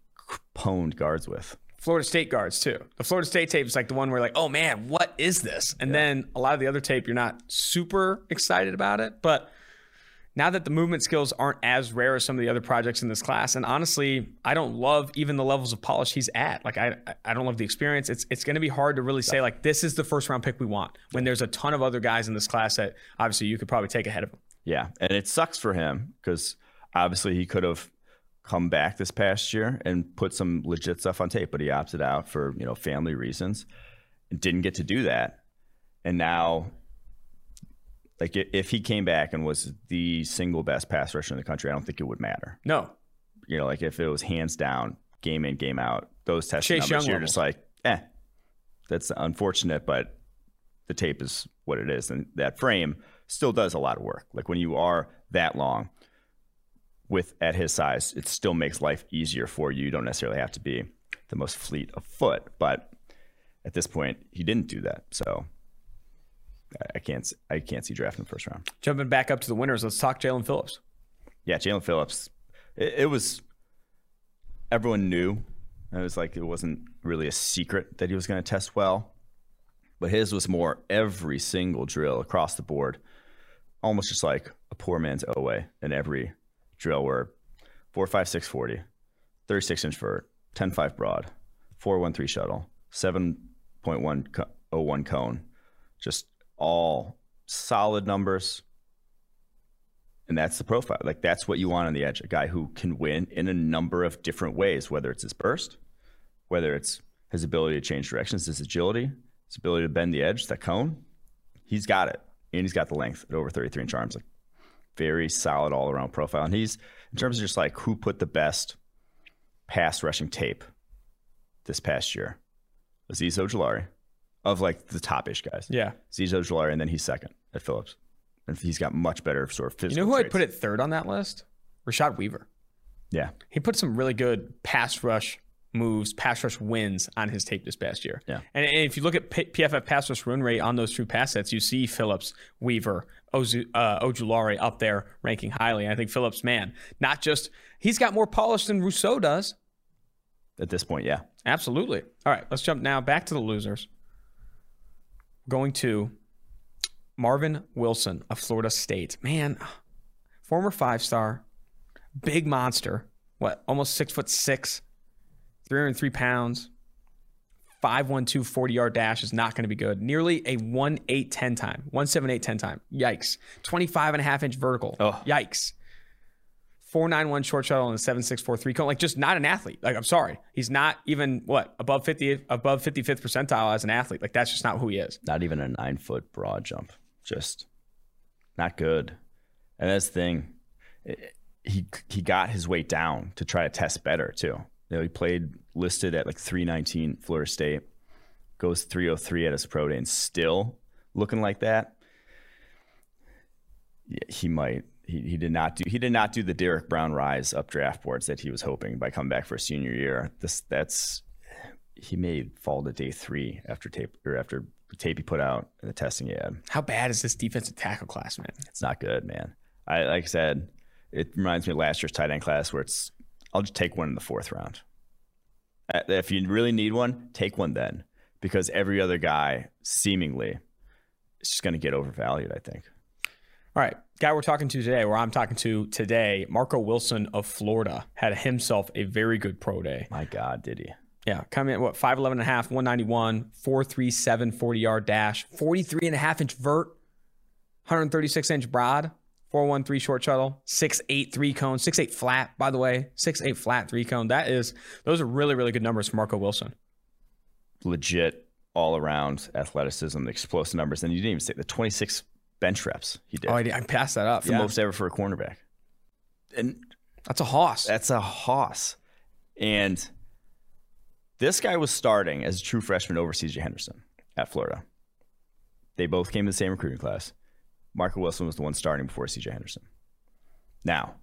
pwned guards with. Florida State guards too. The Florida State tape is like the one where like, oh man, what is this? And then a lot of the other tape, you're not super excited about it. But now that the movement skills aren't as rare as some of the other projects in this class, and honestly, I don't love even the levels of polish he's at. Like I, I don't love the experience. It's it's going to be hard to really say like this is the first round pick we want when there's a ton of other guys in this class that obviously you could probably take ahead of him. Yeah, and it sucks for him because obviously he could have come back this past year and put some legit stuff on tape, but he opted out for you know family reasons and didn't get to do that. And now, like if he came back and was the single best pass rusher in the country, I don't think it would matter. No, You know, like if it was hands down, game in, game out, those testing Chase numbers, Young you're just like, eh, that's unfortunate, but the tape is what it is, and that frame still does a lot of work. Like when you are that long with at his size, it still makes life easier for you. You don't necessarily have to be the most fleet of foot, but at this point, he didn't do that, so I- can't I can't see drafting the first round. jumping back up to the winners, let's talk Jaelan Phillips. Yeah, Jaelan Phillips. It, it was everyone knew. It was like it wasn't really a secret that he was going to test well, but his was more every single drill across the board, almost just like a poor man's Oweh in every drill. Where four five six forty, 36 inch vert, 10 5 broad, 413 shuttle, 7.1 co- 01 cone, just all solid numbers, and that's the profile. Like that's what you want on the edge. A guy who can win in a number of different ways, whether it's his burst, whether it's his ability to change directions, his agility, his ability to bend the edge, that cone. He's got it. And he's got the length at over 33 inch arms. Like very solid all around profile. And he's in terms of just like who put the best pass rushing tape this past year. Azeez Ojulari of like the top ish guys. Yeah. Azeez Ojulari, and then he's second at Phillips. And he's got much better sort of physical. You know who I'd put it third on that list? Rashad Weaver. Yeah. He put some really good pass rush moves, pass rush wins on his tape this past year. Yeah. And, and if you look at P- PFF pass rush run rate on those two pass sets, you see Phillips, Weaver, Ozu, uh, Ojulari up there ranking highly. And I think Phillips, man, not just he's got more polish than Rousseau does. At this point, yeah. Absolutely. All right, let's jump now back to the losers. Going to Marvin Wilson of Florida State. Man, former five star, big monster. What, almost six foot six, 303 pounds, 512 40 yard dash is not going to be good. Nearly a 1 8 10 time, 1 7 8 10 time. Yikes. 25 and a half inch vertical. Oh. Yikes. 491 short shuttle and a 7643 cone. Like just not an athlete. Like I'm sorry. He's not even what above 50 above 55th percentile as an athlete. Like that's just not who he is. Not even a nine foot broad jump. Just not good. And that's the thing. It- he he got his weight down to try to test better too. You know, he played listed at like 319 Florida State, goes 303 at his pro day, and still looking like that. Yeah, he might. He, he did not do he did not do the Derrick Brown rise up draft boards that he was hoping by coming back for a senior year. This that's he may fall to day three after tape or after tape he put out and the testing he had. How bad is this defensive tackle class, man? It's not good, man. I like I said, it reminds me of last year's tight end class where it's I'll just take one in the fourth round. Uh, If you really need one, take one then, because every other guy seemingly is just going to get overvalued. I think. All right, guy we're talking to today, where I'm talking to today, Marco Wilson of Florida had himself a very good pro day. My God, did he? Yeah, come in what 5'11 and a half, 191, 437 40 yard dash, 43 and a half inch vert, 136 inch broad, 413 short shuttle, 6'8 three cone, 6'8 flat, by the way, 6'8 flat three cone. That is those are really, really good numbers for Marco Wilson. Legit all around athleticism, the explosive numbers, and you didn't even say the 26 bench reps he did. Oh, I, did- I passed that up. the Yeah. most ever for a cornerback. And That's a hoss. That's a hoss. And this guy was starting as a true freshman over CJ Henderson at Florida. They both came in the same recruiting class. Marco Wilson was the one starting before CJ Henderson. Now,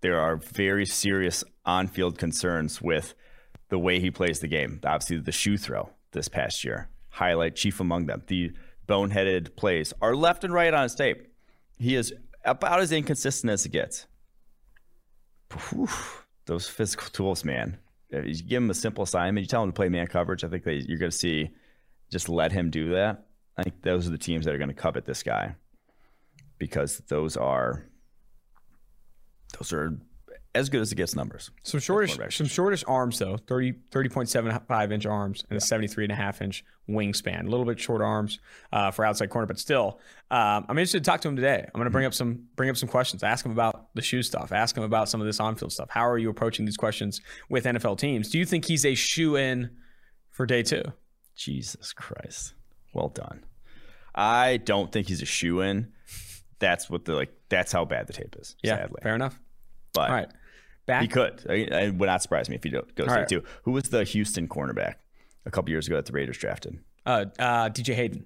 there are very serious on field concerns with the way he plays the game. Obviously, the shoe throw this past year, highlight chief among them. The boneheaded plays are left and right on his tape. He is about as inconsistent as it gets. Whew, those physical tools, man. If You give him a simple assignment, you tell him to play man coverage. I think that you're going to see just let him do that. I think those are the teams that are going to covet this guy because those are those are as good as it gets numbers. Some shortish, some shortish arms though. 30, 30.75 inch arms and a 73 and a half inch wingspan. A little bit short arms uh, for outside corner, but still, um, I'm interested to talk to him today. I'm going to bring up some bring up some questions. Ask him about the shoe stuff. Ask him about some of this on field stuff. How are you approaching these questions with NFL teams? Do you think he's a shoe in for day two? Jesus Christ. Well done. I don't think he's a shoe in. That's what the like that's how bad the tape is, Yeah, sadly. fair enough. But All right, back. he could. It would not surprise me if he goes All day right. two. Who was the Houston cornerback a couple years ago that the Raiders drafted? uh, uh, DJ Hayden.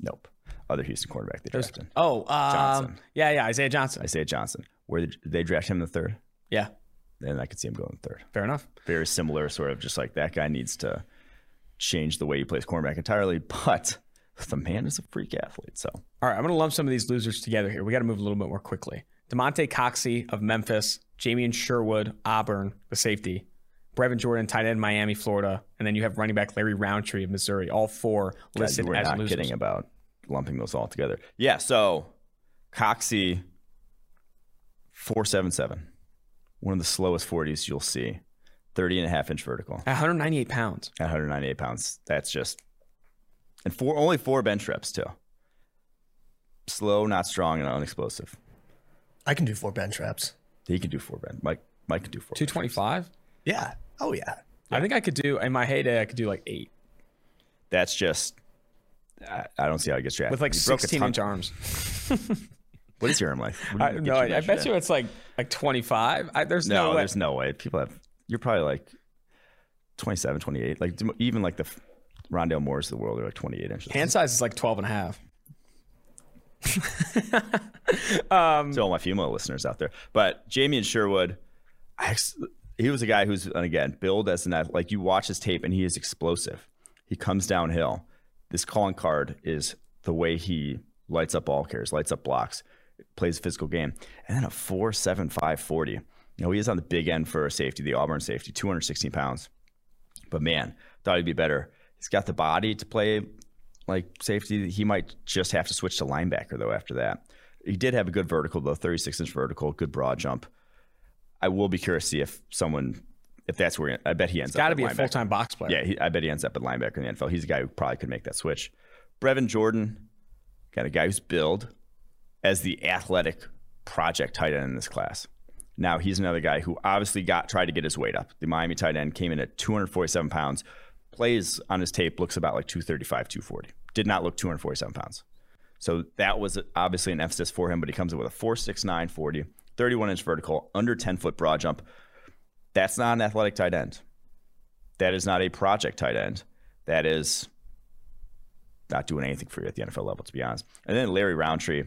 Nope. Other Houston cornerback they drafted. Oh, um, Johnson. yeah, yeah, Isaiah Johnson. Isaiah Johnson. Where did they draft him in the third? Yeah, Then I could see him going third. fair enough. Very similar, sort of just like that guy needs to change the way he plays cornerback entirely. But the man is a freak athlete. So All right, I'm going to lump some of these losers together here. We got to move a little bit more quickly. Damonte Coxie of Memphis, Jamien Sherwood, Auburn, the safety, Brevin Jordan, tight end, Miami, Florida, and then you have running back Larry Rountree of Missouri. All four God, listed we're as not losers. kidding about lumping those all together. Yeah. So Coxie, four seven seven, one of the slowest forties you'll see. 30 and a half inch vertical At 198 pounds. at 198 pounds. That's just and four only four bench reps too. Slow, not strong, and unexplosive. I can do four bench reps. He can do four bench. Mike Mike can do four. bench 225. Yeah. Oh yeah. I think I could do in my heyday. I could do like eight That's just. I, I don't see how he gets drafted. with like He broke a 16 inch arms. What is your arm like? What do I, no, get I, I bet at? you it's like like 25. There's no, No, way. there's no way. People have. You're probably like 27, 28. Like even like the Rondale Moores of the world are like 28 inches. Hand size is like 12 and a half. Um, to all my female listeners out there. But Jamien Sherwood, he was a guy who's and again billed as an like you watch his tape and he is explosive. He comes downhill. This calling card is the way he lights up ball carriers, lights up blocks, plays a physical game, and then a four seven five forty. You know he is on the big end for a safety, the Auburn safety, two hundred sixteen pounds. But man, thought he'd be better. He's got the body to play like safety. He might just have to switch to linebacker though after that. He did have a good vertical though, 36 inch vertical, good broad jump. I will be curious to see if someone, if that's where I bet he ends up. Got to be a full time box player. Yeah, he, I bet he ends up at linebacker in the NFL. He's a guy who probably could make that switch. Brevin Jordan, got a guy who's billed as the athletic project tight end in this class. Now he's another guy who obviously got tried to get his weight up. The Miami tight end came in at 247 pounds. Plays on his tape looks about like 235, 240. Did not look 247 pounds. So that was obviously an emphasis for him, but he comes in with a 469 40, 31 inch vertical, under 10 foot broad jump. That's not an athletic tight end. That is not a project tight end. That is not doing anything for you at the NFL level, to be honest. And then Larry Rountree.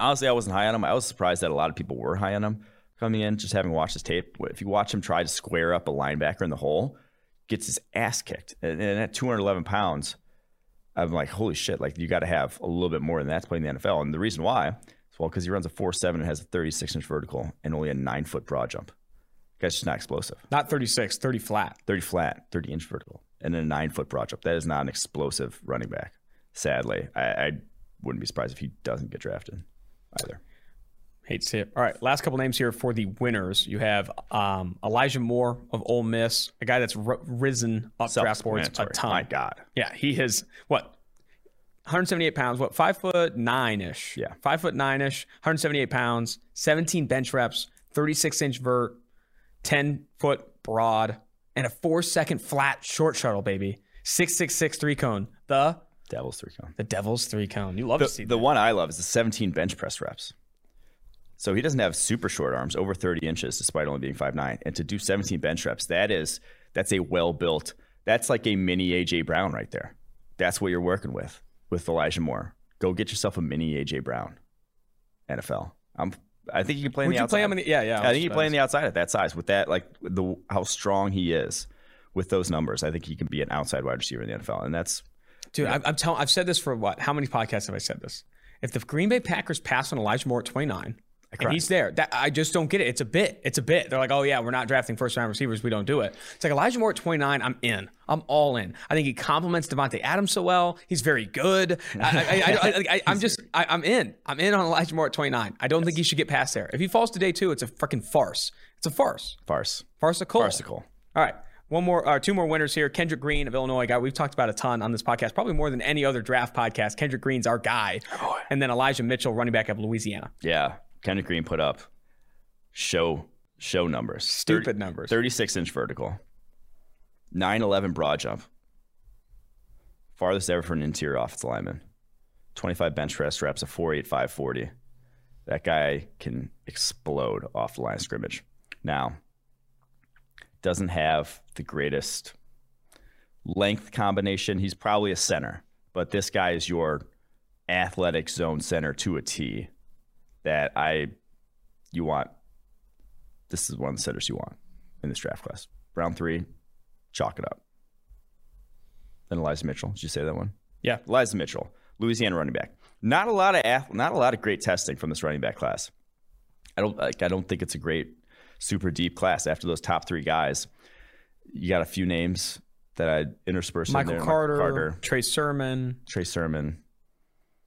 Honestly, I wasn't high on him. I was surprised that a lot of people were high on him coming in, just having watched his tape. If you watch him try to square up a linebacker in the hole, gets his ass kicked. And, at 211 pounds, I'm like, holy shit, like you got to have a little bit more than that to play in the NFL. And the reason why is well, because he runs a 4 7 and has a 36 inch vertical and only a nine foot broad jump. Guy's just not explosive. Not 36, 30 flat. 30 flat, 30 inch vertical, and then a nine foot broad jump. That is not an explosive running back. Sadly, I, I wouldn't be surprised if he doesn't get drafted either. Hate to see it. All right, last couple names here for the winners. You have um, Elijah Moore of Ole Miss, a guy that's r- risen up draft boards a ton. My God. Yeah, he has what 178 pounds, what five foot nine ish. Yeah. five foot nine ish, 178 pounds, 17 bench reps, 36 inch vert, 10 foot broad, and a four second flat short shuttle, baby. Six six six three cone. The Devils three cone. the Devils three cone. You love The, to see the that. one I love is the 17 bench press reps. So he doesn't have super short arms, over 30 inches, despite only being 5'9". And to do 17 bench reps, that is that's a well built. That's like a mini AJ Brown right there. That's what you're working with with Elijah Moore. Go get yourself a mini AJ Brown. NFL. I'm. I think you can play. in Would the you outside. play him in the? Yeah, yeah. I think you play in the outside at that size with that, like the how strong he is with those numbers. I think he can be an outside wide receiver in the NFL, and that's Dude, I'm telling. I've said this for what? How many podcasts have I said this? If the Green Bay Packers pass on Elijah Moore at 29, and he's there, that I just don't get it. It's a bit. It's a bit. They're like, oh yeah, we're not drafting first round receivers. We don't do it. It's like Elijah Moore at 29. I'm in. I'm all in. I think he complements Davante Adams so well. He's very good. I, am just. I, I'm in. I'm in on Elijah Moore at 29. I don't think he should get past there. If he falls to day two, it's a freaking farce. It's a farce. farce. Farcical. Farcical. All right. One more, uh, two more winners here. Kendrick Green of Illinois, guy we've talked about a ton on this podcast, probably more than any other draft podcast. Kendrick Green's our guy, and then Elijah Mitchell, running back of Louisiana. Yeah, Kendrick Green put up show show numbers. Stupid numbers. 36 inch vertical, 9'11 broad jump, farthest ever for an interior offensive lineman. 25 bench press reps, a 4.85 40. That guy can explode off the line of scrimmage. Now, doesn't have the greatest length combination. He's probably a center, but this guy is your athletic zone center to a T that I you want. This is one of the centers you want in this draft class. Round three, chalk it up. Then Elijah Mitchell. Did you say that one? Yeah. Elijah Mitchell, Louisiana running back. Not a lot of not a lot of great testing from this running back class. I don't like. I don't think it's a great, super deep class. After those top three guys, you got a few names that I interspersed in Michael there. Carter, Carter, Trey Sermon, Trey Sermon,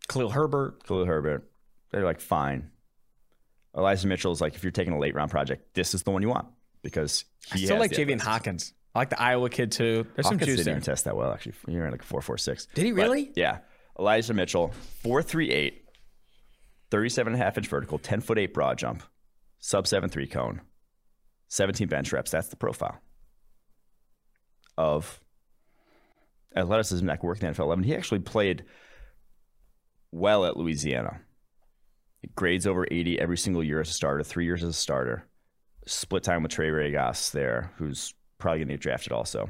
Khalil Herbert. Khalil Herbert. They're like fine. Elijah Mitchell's like if you're taking a late round project, this is the one you want because I still like Javian. Hawkins. I like the Iowa kid too. There's some Hawkins juice didn't there. even test that well actually. He ran like a four four six. Did he But, really? yeah. Elijah Mitchell, 438, 37 and a half inch vertical, 10 foot eight broad jump, sub seven three cone, 17 bench reps. That's the profile of athleticism that worked in the NFL 11. He actually played well at Louisiana. Grades over 80 every single year as a starter, three years as a starter. Split time with Trey Ragas there, who's probably going to get drafted also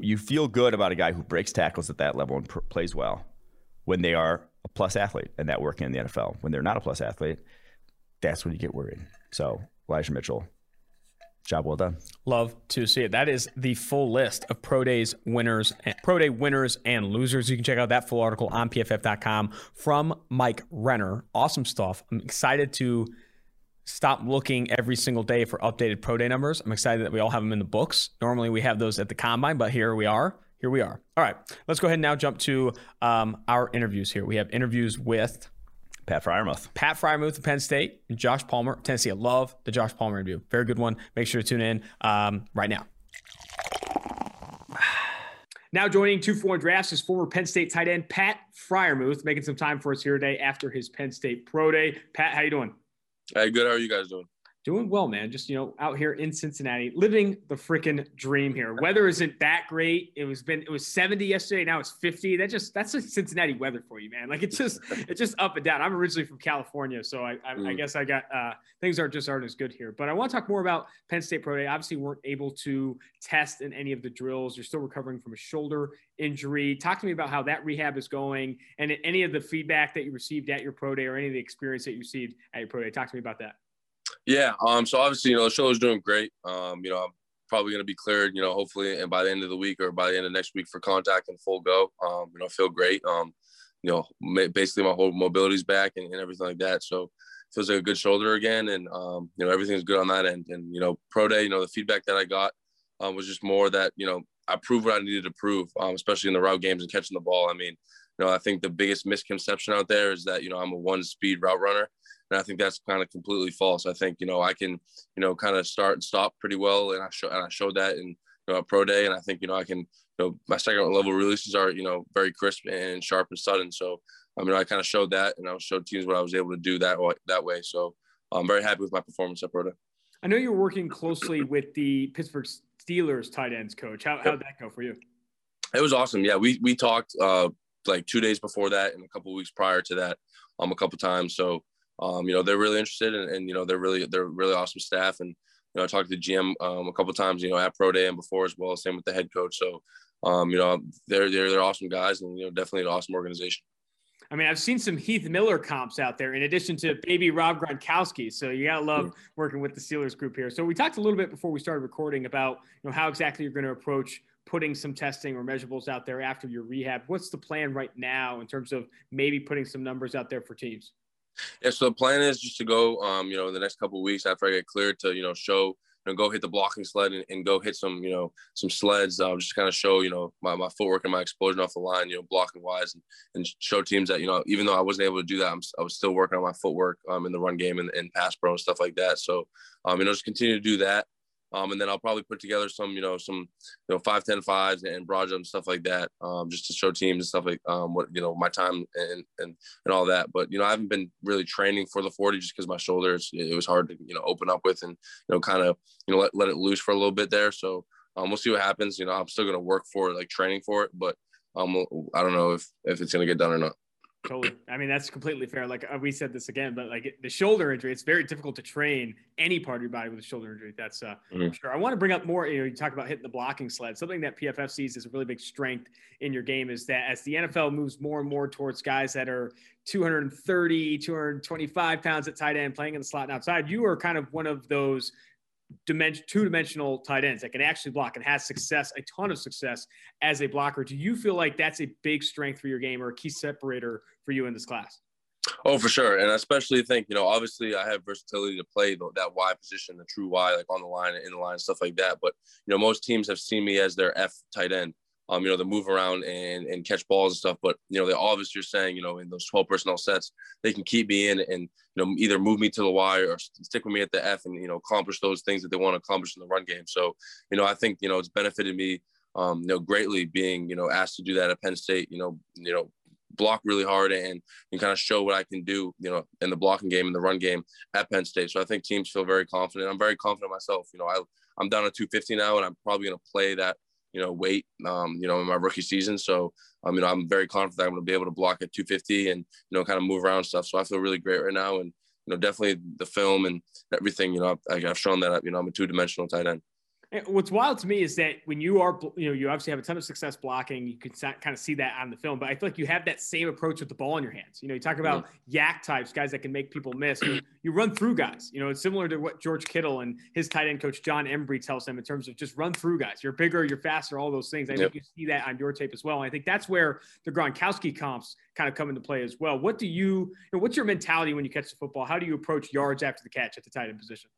you feel good about a guy who breaks tackles at that level and pr- plays well when they are a plus athlete and that working in the NFL. When they're not a plus athlete, that's when you get worried. So Elijah Mitchell, Job well done. Love to see it. That is the full list of Pro Days winners, and, Pro Day winners and losers. You can check out that full article on pff.com from Mike Renner. Awesome stuff. I'm excited to stop looking every single day for updated Pro Day numbers. I'm excited that we all have them in the books. Normally we have those at the combine, but here we are. Here we are. All right, let's go ahead and now jump to um, our interviews here. We have interviews with Pat Freiermuth. Pat Freiermuth of Penn State and Josh Palmer, Tennessee. I love the Josh Palmer interview. Very good one. Make sure to tune in um, right now. Now joining two foreign drafts is former Penn State tight end Pat Freiermuth, making some time for us here today after his Penn State pro day. Pat, how you doing? Hey, good. How are you guys doing? Doing well, man. Just you know, out here in Cincinnati, living the freaking dream here. Weather isn't that great. It was been it was 70 yesterday. Now it's 50. That just that's a Cincinnati weather for you, man. Like it's just it's just up and down. I'm originally from California, so I I, mm. I guess I got uh, things aren't just aren't as good here. But I want to talk more about Penn State Pro Day. Obviously, weren't able to test in any of the drills. You're still recovering from a shoulder injury. Talk to me about how that rehab is going, and any of the feedback that you received at your pro day, or any of the experience that you received at your pro day. Talk to me about that. Yeah. Um. So obviously, you know, the show is doing great. Um. You know, I'm probably going to be cleared. You know, hopefully, and by the end of the week or by the end of next week for contact and full go. Um. You know, feel great. Um. You know, basically my whole mobility's back and, and everything like that. So feels like a good shoulder again, and um. You know, everything's good on that end. And you know, pro day. You know, the feedback that I got um, was just more that you know I proved what I needed to prove, um, especially in the route games and catching the ball. I mean, you know, I think the biggest misconception out there is that you know I'm a one speed route runner and I think that's kind of completely false. I think you know I can you know kind of start and stop pretty well, and I show and I showed that in you know, pro day, and I think you know I can you know my second level releases are you know very crisp and sharp and sudden. So I mean I kind of showed that, and I showed teams what I was able to do that way, that way. So I'm very happy with my performance at pro day. I know you're working closely with the Pittsburgh Steelers tight ends coach. How how'd that go for you? It was awesome. Yeah, we we talked uh, like two days before that and a couple weeks prior to that um a couple times. So um, you know, they're really interested and, and, you know, they're really, they're really awesome staff. And, you know, I talked to the GM um, a couple times, you know, at pro day and before as well. Same with the head coach. So, um, you know, they're, they're, they're awesome guys and, you know, definitely an awesome organization. I mean, I've seen some Heath Miller comps out there in addition to baby Rob Gronkowski. So you gotta love working with the Steelers group here. So we talked a little bit before we started recording about you know how exactly you're going to approach putting some testing or measurables out there after your rehab. What's the plan right now in terms of maybe putting some numbers out there for teams? Yeah, so the plan is just to go, um, you know, in the next couple weeks after I get cleared to, you know, show, you know, go hit the blocking sled and, and go hit some, you know, some sleds, uh, just kind of show, you know, my, my footwork and my explosion off the line, you know, blocking wise and, and show teams that, you know, even though I wasn't able to do that, I'm, I was still working on my footwork um, in the run game and, and pass pro and stuff like that. So, um, you know, just continue to do that. Um, and then I'll probably put together some, you know, some, you know, five, 10 fives and broad jump stuff like that, um, just to show teams and stuff like, um, what, you know, my time and, and, and all that. But, you know, I haven't been really training for the 40 just because my shoulders, it was hard to, you know, open up with and, you know, kind of, you know, let, let it loose for a little bit there. So, um, we'll see what happens. You know, I'm still going to work for it, like training for it, but, um, I don't know if, if it's going to get done or not. Totally. I mean, that's completely fair. Like uh, we said this again, but like the shoulder injury, it's very difficult to train any part of your body with a shoulder injury. That's uh, mm-hmm. sure. I want to bring up more. You know, you talk about hitting the blocking sled. Something that PFF sees as a really big strength in your game is that as the NFL moves more and more towards guys that are 230, 225 pounds at tight end, playing in the slot and outside, you are kind of one of those dimension two dimensional tight ends that can actually block and has success, a ton of success as a blocker. Do you feel like that's a big strength for your game or a key separator for you in this class? Oh, for sure, and I especially think you know, obviously, I have versatility to play that Y position, the true Y, like on the line and in the line, stuff like that. But you know, most teams have seen me as their F tight end, um, you know, they move around and, and catch balls and stuff. But, you know, obviously are saying, you know, in those 12 personnel sets, they can keep me in and, you know, either move me to the Y or stick with me at the F and, you know, accomplish those things that they want to accomplish in the run game. So, you know, I think, you know, it's benefited me, um, you know, greatly being, you know, asked to do that at Penn State, you know, you know, block really hard and, and kind of show what I can do, you know, in the blocking game and the run game at Penn State. So I think teams feel very confident. I'm very confident myself. You know, I, I'm down at 250 now and I'm probably going to play that you know, weight, um, you know, in my rookie season. So, I um, you know, I'm very confident I'm going to be able to block at 250 and, you know, kind of move around stuff. So I feel really great right now. And, you know, definitely the film and everything, you know, I, I've shown that, you know, I'm a two dimensional tight end. What's wild to me is that when you are, you know, you obviously have a ton of success blocking. You can kind of see that on the film, but I feel like you have that same approach with the ball in your hands. You know, you talk about mm-hmm. YAC types, guys that can make people miss. You, you, run through guys. You know, it's similar to what George Kittle and his tight end coach John Embree tells them in terms of just run through guys. You're bigger, you're faster, all those things. I yep. think you see that on your tape as well. And I think that's where the Gronkowski comps kind of come into play as well. What do you, you know, what's your mentality when you catch the football? How do you approach yards after the catch at the tight end position?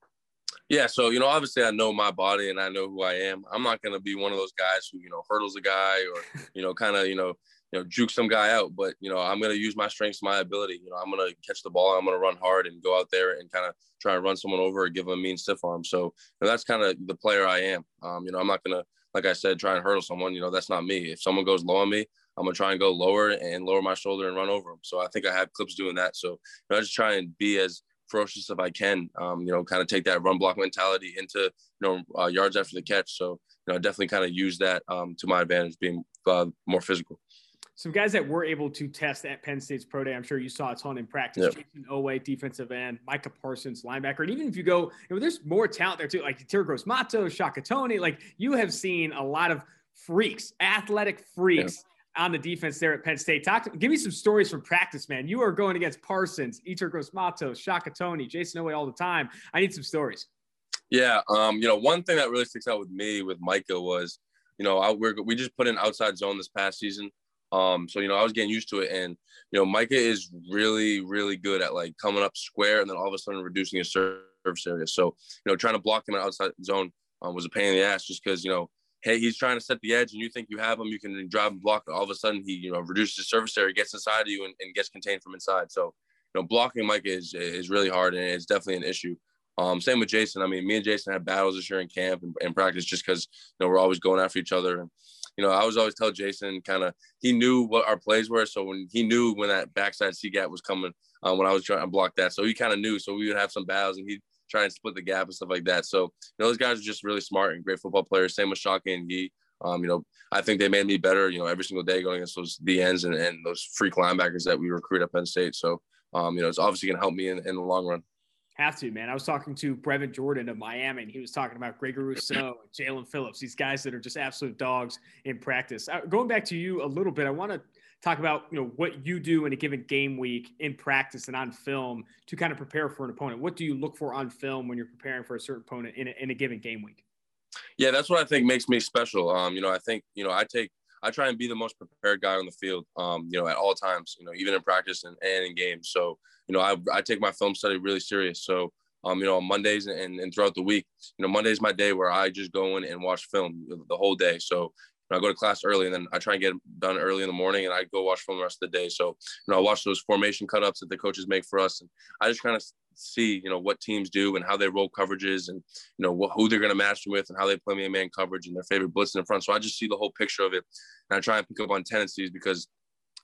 Yeah, so you know, obviously, I know my body and I know who I am. I'm not gonna be one of those guys who you know hurdles a guy or you know kind of you know you know juke some guy out. But you know, I'm gonna use my strengths, my ability. You know, I'm gonna catch the ball. I'm gonna run hard and go out there and kind of try and run someone over or give them a mean stiff arm. So you know, that's kind of the player I am. Um, you know, I'm not gonna like I said try and hurdle someone. You know, that's not me. If someone goes low on me, I'm gonna try and go lower and lower my shoulder and run over them. So I think I have clips doing that. So you know, I just try and be as ferocious if I can. Um, you know, kind of take that run block mentality into you know uh, yards after the catch. So you know, definitely kind of use that um, to my advantage, being uh, more physical. Some guys that were able to test at Penn State's pro day, I'm sure you saw a ton in practice. Yep. Jayson Oweh, defensive end, Micah Parsons, linebacker, and even if you go, you know, there's more talent there too, like Yetur Gross-Matos, Shaka Toney. Like you have seen a lot of freaks, athletic freaks. Yeah on the defense there at Penn State. Talk to, give me some stories from practice, man. You are going against Parsons, Yetur Gross-Matos, Shaka Toney, Jayson Oweh all the time. I need some stories. Yeah, um, you know, one thing that really sticks out with me with Micah was, you know, I, we just put in outside zone this past season. Um, so you know, I was getting used to it, and you know, Micah is really, really good at like coming up square and then all of a sudden reducing his service area. So you know, trying to block him in outside zone um, was a pain in the ass, just because you know hey, he's trying to set the edge and you think you have him, you can drive and block. All of a sudden, he you know reduces his surface area, gets inside of you, and, and gets contained from inside. So, you know, blocking Mike is is really hard and it's definitely an issue. Um, same with Jayson. I mean, me and Jayson had battles this year in camp and, and practice just because you know we're always going after each other. And you know, I was always tell Jayson kind of he knew what our plays were, so when he knew when that backside C gap was coming, um, when I was trying to block that, so he kind of knew. So we would have some battles, and he'd try and split the gap and stuff like that. So you know, those guys are just really smart and great football players. Same with Shaka and Gee. Um, you know, I think they made me better, you know, every single day going against those DNs and, and those freak linebackers that we recruit at Penn State. So, um, you know, it's obviously going to help me in, in the long run. Have to, man. I was talking to Brevin Jordan of Miami, and he was talking about Gregory Rousseau Jaelan Phillips, these guys that are just absolute dogs in practice. Uh, going back to you a little bit, I want to talk about you know what you do in a given game week in practice and on film to kind of prepare for an opponent. What do you look for on film when you're preparing for a certain opponent in a, in a given game week? Yeah, that's what I think makes me special. Um, you know, I think you know I take I try and be the most prepared guy on the field. Um, you know, at all times. You know, even in practice and, and in games. So you know, I I take my film study really serious. So um, you know, on Mondays and, and throughout the week, you know, Monday's my day where I just go in and watch film the whole day. So I go to class early and then I try and get done early in the morning and I go watch film the rest of the day. So, you know, I watch those formation cutups that the coaches make for us. And I just kind of see, you know, what teams do and how they roll coverages and, you know, who they're going to match them with and how they play me a man coverage and their favorite blitz in the front. So I just see the whole picture of it. And I try and pick up on tendencies because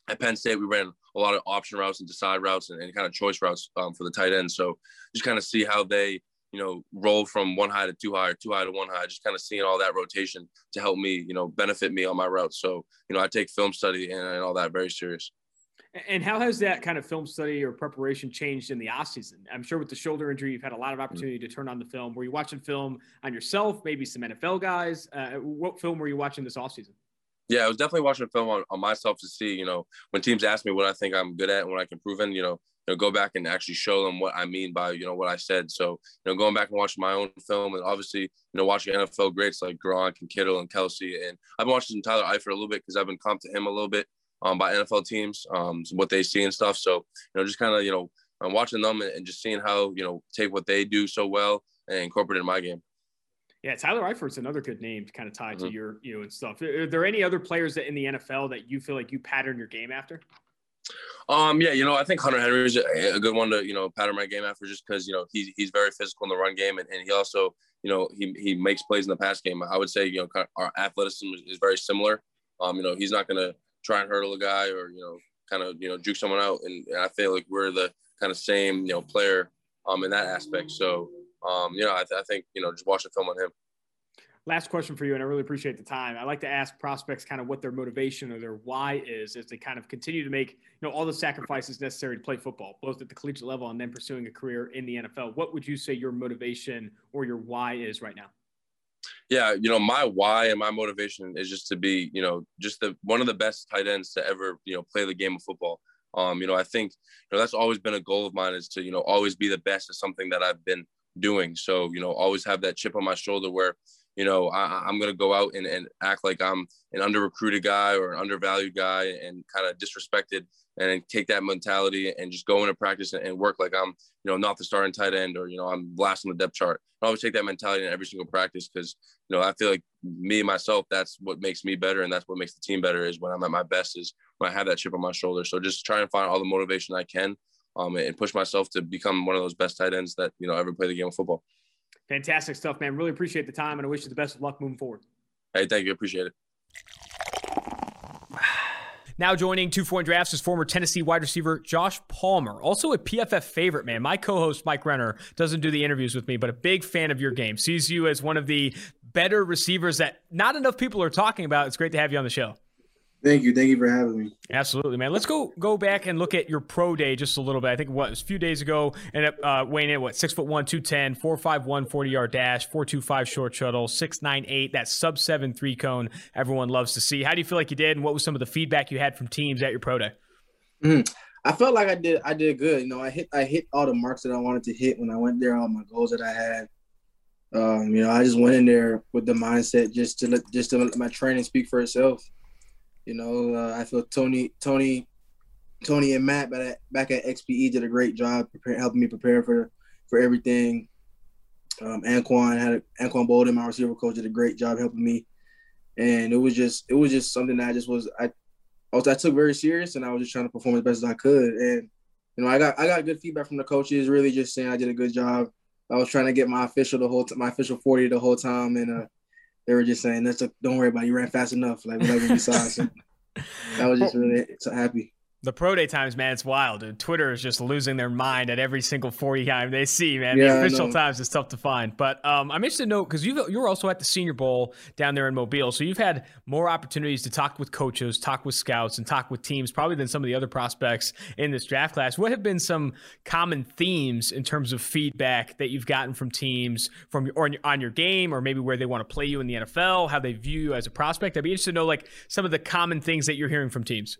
at Penn State, we ran a lot of option routes and decide routes and, and kind of choice routes um, for the tight end. So just kind of see how they, you know, roll from one high to two high or two high to one high, just kind of seeing all that rotation to help me, you know, benefit me on my routes. So, you know, I take film study and, and all that very serious. And how has that kind of film study or preparation changed in the off season? I'm sure with the shoulder injury, you've had a lot of mm. opportunity to turn on the film. Were you watching film on yourself, maybe some NFL guys? Uh, what film were you watching this off season? Yeah, I was definitely watching film on, on myself to see, you know, when teams ask me what I think I'm good at and what I can prove in, you know, you know, go back and actually show them what I mean by, you know, what I said. So, you know, going back and watching my own film and obviously, you know, watching NFL greats like Gronk and Kittle and Kelce. And I've been watching Tyler Eifert a little bit because I've been comped to him a little bit um, by NFL teams, um, what they see and stuff. So, you know, just kind of, you know, I'm watching them and just seeing how, you know, take what they do so well and incorporate it in my game. Yeah, Tyler Eifert's another good name to kind of tie mm-hmm. to your, you know, and stuff. Are there any other players that in the NFL that you feel like you pattern your game after? Um, yeah, you know, I think Hunter Henry is a good one to, you know, pattern my game after just because, you know, he's, he's very physical in the run game and, and he also, you know, he, he makes plays in the pass game. I would say, you know, our athleticism is, very similar. Um, you know, he's not to try and hurdle a guy or, you know, kind of, you know, juke someone out. And, and I feel like we're the kind of same, you know, player um, in that aspect. So, um, you know, I, th- I think, you know, just watching film on him. Last question for you, and I really appreciate the time. I like to ask prospects kind of what their motivation or their why is as they kind of continue to make you know all the sacrifices necessary to play football, both at the collegiate level and then pursuing a career in the NFL. What would you say your motivation or your why is right now? Yeah, you know, my why and my motivation is just to be, you know, just the one of the best tight ends to ever, you know, play the game of football. Um, you know, I think, you know, that's always been a goal of mine is to, you know, always be the best at something that I've been doing. So, you know, always have that chip on my shoulder where, you know, I, am going to go out and, and act like I'm an under recruited guy or an undervalued guy and kind of disrespected and take that mentality and just go into practice and, and, work like I'm, you know, not the starting tight end or, you know, I'm last on the depth chart. I always take that mentality in every single practice because, you know, I feel like me, myself, that's what makes me better. And that's what makes the team better is when I'm at my best is when I have that chip on my shoulder. So just try and find all the motivation I can um, and push myself to become one of those best tight ends that, you know, ever play the game of football. Fantastic stuff, man. Really appreciate the time and I wish you the best of luck moving forward. Hey, thank you. Appreciate it. Now joining two four drafts is former Tennessee wide receiver Josh Palmer, also a PFF favorite man. My co-host Mike Renner doesn't do the interviews with me, but a big fan of your game. Sees you as one of the better receivers that not enough people are talking about. It's great to have you on the show. Thank you. Thank you for having me. Absolutely, man. Let's go go back and look at your pro day just a little bit. I think what was a few days ago, and uh, weighing in what six foot one, two ten, four five one, 40 yard dash, four two five short shuttle, six nine eight, that sub seven three cone. Everyone loves to see. How do you feel like you did, and what was some of the feedback you had from teams at your pro day? Mm-hmm. I felt like I did. I did good. You know, I hit I hit all the marks that I wanted to hit when I went there. All my goals that I had. Um, you know, I just went in there with the mindset just to let just to let my training speak for itself. You know, uh, I feel Tony, Tony, Tony and Matt back at, back at XPE did a great job helping me prepare for for everything. Um, Anquan had a, Anquan Boldin, my receiver coach, did a great job helping me, and it was just it was just something that I just was I, I was I took very serious, and I was just trying to perform as best as I could, and you know I got I got good feedback from the coaches, really just saying I did a good job. I was trying to get my official the whole t- my official forty the whole time, and uh, they were just saying, "That's a, don't worry about it. You ran fast enough." Like whatever we saw. So I was just really so happy. The pro day times, man, it's wild. Dude. Twitter is just losing their mind at every single 40 time they see, man. Yeah, the official times is tough to find. But um, I'm interested to know because you you were also at the Senior Bowl down there in Mobile, so you've had more opportunities to talk with coaches, talk with scouts, and talk with teams probably than some of the other prospects in this draft class. What have been some common themes in terms of feedback that you've gotten from teams from or on your game, or maybe where they want to play you in the NFL, how they view you as a prospect? I'd be interested to know like some of the common things that you're hearing from teams.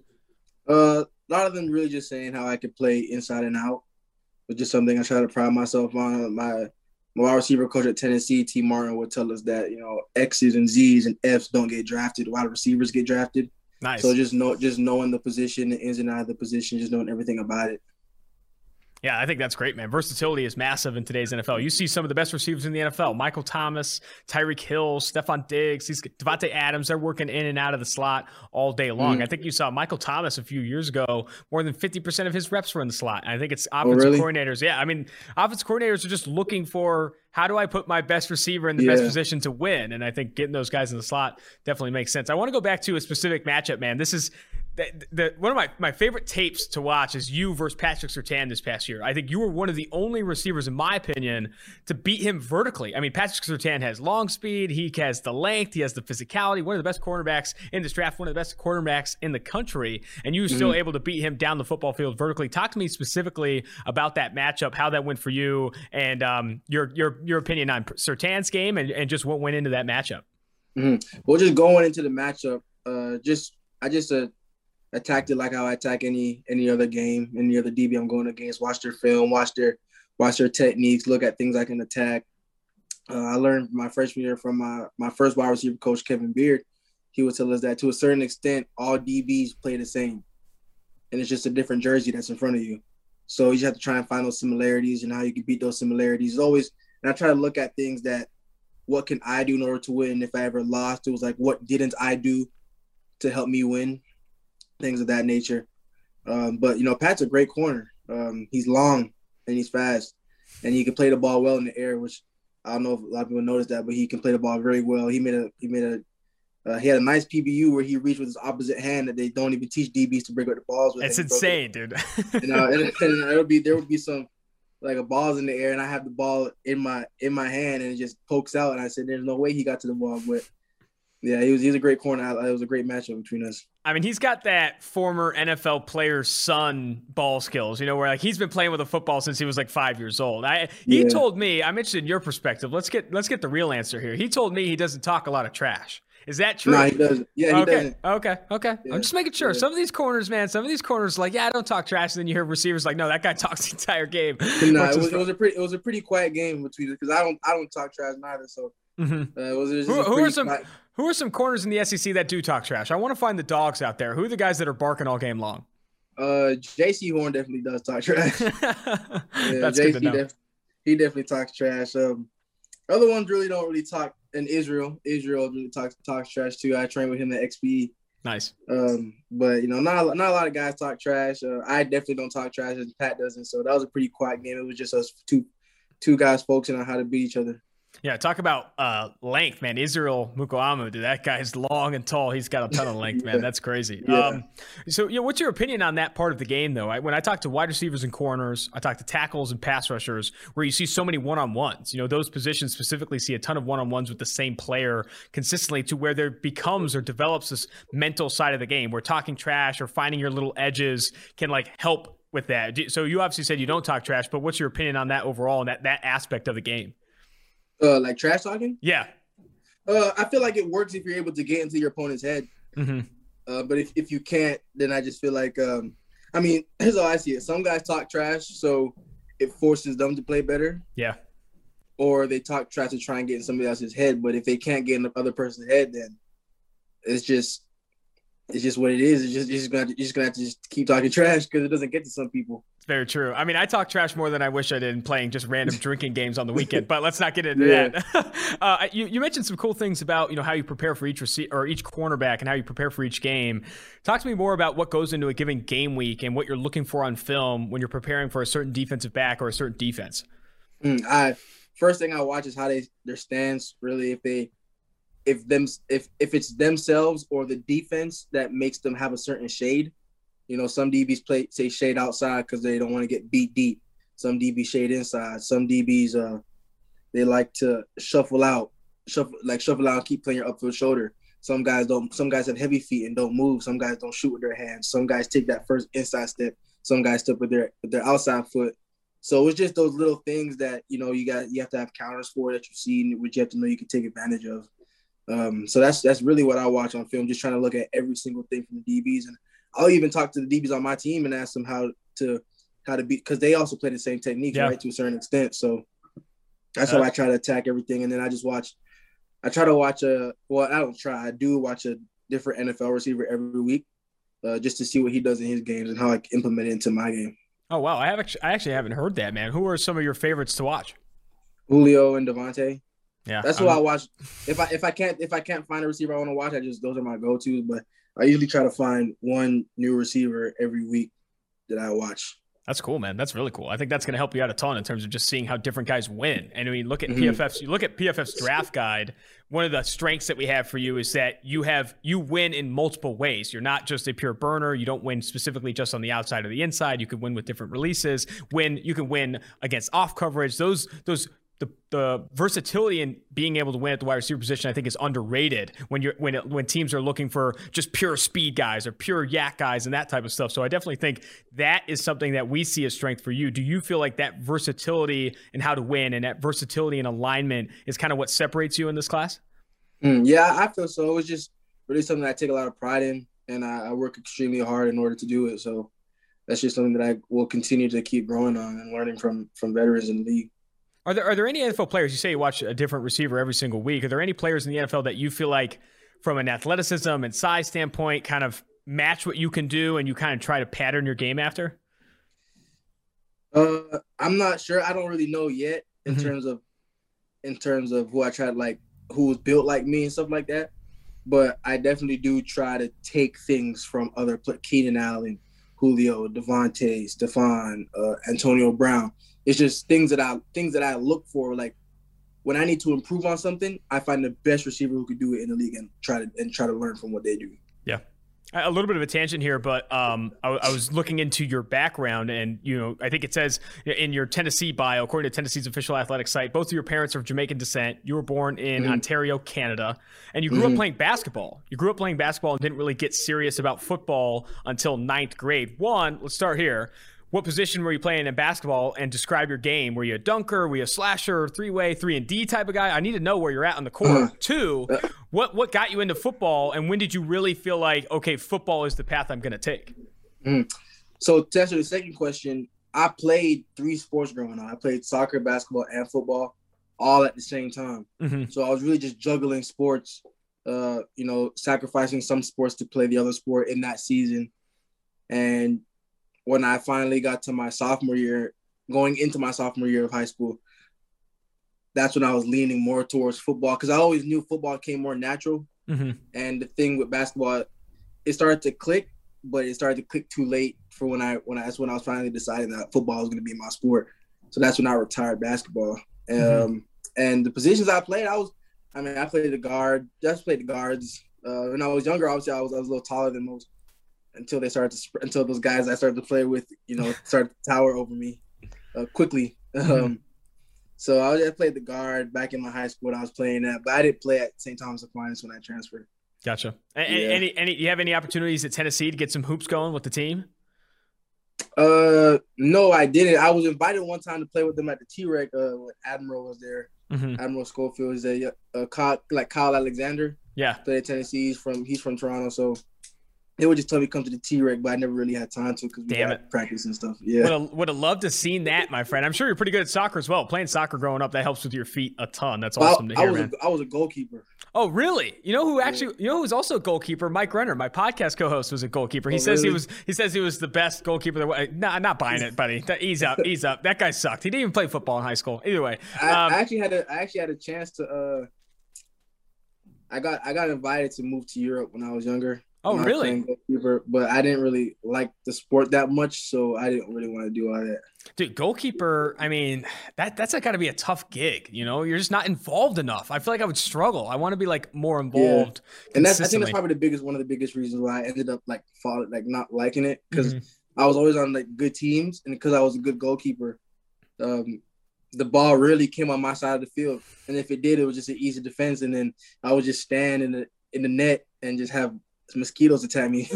Uh, a lot of them really just saying how I could play inside and out, which is something I try to pride myself on. My my wide receiver coach at Tennessee, Tee Martin, would tell us that you know X's and Z's and F's don't get drafted. Wide receivers get drafted. Nice. So just know, just knowing the position, the ins and outs of the position, just knowing everything about it. Yeah, I think that's great, man. Versatility is massive in today's NFL. You see some of the best receivers in the NFL: Michael Thomas, Tyreek Hill, Stefon Diggs, these Davante Adams. They're working in and out of the slot all day long. Mm-hmm. I think you saw Michael Thomas a few years ago. More than fifty percent of his reps were in the slot. I think it's oh, offensive oh, really? coordinators. Yeah, I mean, offensive coordinators are just looking for how do I put my best receiver in the yeah. best position to win? And I think getting those guys in the slot definitely makes sense. I want to go back to a specific matchup, man. This is the, the, one of my, my favorite tapes to watch is you versus Patrick Surtain this past year. I think you were one of the only receivers, in my opinion, to beat him vertically. I mean, Patrick Surtain has long speed, he has the length, he has the physicality. One of the best cornerbacks in this draft, one of the best cornerbacks in the country, and you were still mm-hmm. able to beat him down the football field vertically. Talk to me specifically about that matchup, how that went for you, and um, your your your opinion on Surtain's game, and, and just what went into that matchup. Mm-hmm. Well, just going into the matchup, uh, just I just uh, attacked it like how I attack any any other game, any other DB I'm going against. Watch their film, watch their watch their techniques, look at things I can attack. Uh, I learned my freshman year from my my first wide receiver coach Kevin Beard. He would tell us that to a certain extent, all DBs play the same, and it's just a different jersey that's in front of you. So you just have to try and find those similarities and how you can beat those similarities. It's always, and I try to look at things that, what can I do in order to win? If I ever lost, it was like, what didn't I do to help me win? Things of that nature. Um, but you know, Pat's a great corner. Um, he's long and he's fast, and he can play the ball well in the air. Which I don't know if a lot of people noticed that, but he can play the ball very well. He made a he made a uh, he had a nice PBU where he reached with his opposite hand that they don't even teach DBs to break up the balls with. It's insane, dude. you know, and, and it'll be there will be some like a ball's in the air and I have the ball in my in my hand and it just pokes out and I said there's no way he got to the ball, but Yeah, he was he's a great corner. It was a great matchup between us. I mean, he's got that former NFL player's son ball skills, you know, where like he's been playing with a football since he was like five years old. I he Yeah. told me, I'm interested in your perspective. Let's get let's get the real answer here. He told me he doesn't talk a lot of trash. Is that true? No, he doesn't. Yeah, he okay, doesn't. okay, okay. Yeah, I'm just making sure. yeah. Some of these corners, man, some of these corners, like, yeah, I don't talk trash. And then you hear receivers like, no, that guy talks the entire game. No, it was, it was a pretty it was a pretty quiet game between us because I don't I don't talk trash neither. So Mhm. uh, it was, it was just Who, who are some quiet- who are some corners in the SEC that do talk trash? I want to find the dogs out there. Who are the guys that are barking all game long? Uh, Jaycee Horn definitely does talk trash. Yeah, That's Jaycee good to know. def- he definitely talks trash. Um, other ones really don't really talk. And Israel, Israel really talks talks trash too. I trained with him at XP. nice. Um, but you know, not a- not a lot of guys talk trash. Uh, I definitely don't talk trash, and Pat doesn't. So that was a pretty quiet game. It was just us two two guys focusing on how to beat each other. Yeah, talk about uh, length, man. Israel Mukuamu, dude, that guy's long and tall. He's got a ton of length, man. That's crazy. Yeah. Um, so, yeah, what's your opinion on that part of the game, though? I, when I talk to wide receivers and corners, I talk to tackles and pass rushers, where you see so many one-on-ones. You know, those positions specifically see a ton of one-on-ones with the same player consistently, to where there becomes or develops this mental side of the game, where talking trash or finding your little edges can like help with that. So, you obviously said you don't talk trash, but what's your opinion on that overall and that that aspect of the game? Uh, like trash talking. Yeah. Uh, I feel like it works if you're able to get into your opponent's head. hmm Uh, but if, if you can't, then I just feel like, um, I mean, here's how I see it. Some guys talk trash, so it forces them to play better, Yeah. or they talk trash to try and get in somebody else's head. But if they can't get in the other person's head, then it's just, it's just what it is. It's just, you're just gonna, you're just gonna have to just keep talking trash because it doesn't get to some people. It's very true. I mean, I talk trash more than I wish I did in playing just random drinking games on the weekend. But let's not get into Yeah. that. uh, you, you mentioned some cool things about you know how you prepare for each receiver or each cornerback and how you prepare for each game. Talk to me more about what goes into a given game week and what you're looking for on film when you're preparing for a certain defensive back or a certain defense. Mm, I first thing I watch is how they their stance. Really, if they if them if if it's themselves or the defense that makes them have a certain shade. You know, some DBs play say shade outside because they don't want to get beat deep. Some DBs shade inside. Some DBs uh they like to shuffle out, shuffle like shuffle out and keep playing your upfield shoulder. Some guys don't. Some guys have heavy feet and don't move. Some guys don't shoot with their hands. Some guys take that first inside step. Some guys step with their with their outside foot. So it's just those little things that you know you got you have to have counters for that you see, which you have to know you can take advantage of. Um, so that's that's really what I watch on film, just trying to look at every single thing from the DBs, and I'll even talk to the DBs on my team and ask them how to how to be because they also play the same techniques, Yeah. right, to a certain extent. So that's how I try to attack everything, and then I just watch. I try to watch a well, I don't try. I do watch a different NFL receiver every week, uh, just to see what he does in his games and how I can implement it into my game. Oh wow, I have actually, I actually haven't heard that, man. Who are some of your favorites to watch? Julio and Davante. Yeah, That's what I watch. If I if I can't if I can't find a receiver I want to watch, I just those are my go tos. But I usually try to find one new receiver every week that I watch. That's cool, man. That's really cool. I think that's going to help you out a ton in terms of just seeing how different guys win. And I mean, look at Mhm. PFF's. You look at PFF's draft guide. One of the strengths that we have for you is that you have you win in multiple ways. You're not just a pure burner. You don't win specifically just on the outside or the inside. You can win with different releases. Win. You can win against off coverage. Those those. The, the versatility in being able to win at the wide receiver position, I think, is underrated when you're when it, when teams are looking for just pure speed guys or pure YAC guys and that type of stuff. So I definitely think that is something that we see as strength for you. Do you feel like that versatility and how to win and that versatility in alignment is kind of what separates you in this class? Mm, yeah, I feel so. It was just really something I take a lot of pride in, and I, I work extremely hard in order to do it. So that's just something that I will continue to keep growing on and learning from from veterans in the league. Are there are there any NFL players? You say you watch a different receiver every single week. Are there any players in the NFL that you feel like, from an athleticism and size standpoint, kind of match what you can do, and you kind of try to pattern your game after? Uh, I'm not sure. I don't really know yet in Mhm. terms of in terms of who I tried like who was built like me and stuff like that. But I definitely do try to take things from other Keenan Allen, Julio, Davante, Stefon, uh, Antonio Brown. It's just things that I things that I look for. Like when I need to improve on something, I find the best receiver who could do it in the league and try to and try to learn from what they do. Yeah. A little bit of a tangent here, but um, I, I, was looking into your background, and you know, I think it says in your Tennessee bio, according to Tennessee's official athletic site, both of your parents are of Jamaican descent. You were born in mm-hmm. Ontario, Canada, and you grew mm-hmm. up playing basketball. You grew up playing basketball and didn't really get serious about football until ninth grade. One, let's start here what position were you playing in basketball and describe your game. Were you a dunker? Were you a slasher, three way, three and D type of guy? I need to know where you're at on the court. Uh-huh. Two, what what got you into football, and when did you really feel like okay, football is the path I'm going to take? Mm. So to answer the second question, I played three sports growing up. I played soccer, basketball, and football all at the same time. Mm-hmm. So I was really just juggling sports. Uh, you know, sacrificing some sports to play the other sport in that season. And when I finally got to my sophomore year, going into my sophomore year of high school, that's when I was leaning more towards football because I always knew football came more natural. Mm-hmm. And the thing with basketball, it started to click, but it started to click too late for when I when I, that's when I was finally deciding that football was going to be my sport. So that's when I retired basketball. Mm-hmm. Um, and the positions I played, I was, I mean, I played the guard, just played the guards. Uh, when I was younger, obviously, I was I was a little taller than most until they started to sp- until those guys I started to play with, you know, started to tower over me uh, quickly. Mm-hmm. Um, so I, was, I played the guard back in my high school. I was playing that, but I didn't play at St. Thomas Aquinas when I transferred. Gotcha. Any, yeah. any, any, you have any opportunities at Tennessee to get some hoops going with the team? Uh, no, I didn't. I was invited one time to play with them at the T-Rec. Uh, when Admiral was there. Mm-hmm. Admiral Schofield is a uh, Kyle, like Kyle Alexander. Yeah, played at Tennessee. He's from he's from Toronto, so they would just tell me to come to the T Rex, but I never really had time to because we Damn it. practice and stuff. Yeah, would have, would have loved to seen that, my friend. I'm sure you're pretty good at soccer as well. Playing soccer growing up that helps with your feet a ton. That's awesome to hear, I was man. A, I was a goalkeeper. Oh, really? You know who actually? You know who's also a goalkeeper? Mike Renner, my podcast co-host, was a goalkeeper. He oh, says really? he was. He says he was the best goalkeeper. That, nah, not buying it, buddy. Ease up, ease up. That guy sucked. He didn't even play football in high school. Either way, I, um, I actually had a. I actually had a chance to. uh I got I got invited to move to Europe when I was younger. Oh, really? Goalkeeper, but I didn't really like the sport that much, so I didn't really want to do all that. Dude, goalkeeper. I mean, that that's got to be a tough gig. You know, you're just not involved enough. I feel like I would struggle. I want to be like more involved. Yeah. And that's I think that's probably the biggest one of the biggest reasons why I ended up like fall, like not liking it because mm-hmm. I was always on like good teams and because I was a good goalkeeper. Um, the ball really came on my side of the field, and if it did, it was just an easy defense, and then I would just stand in the in the net and just have mosquitoes attack me.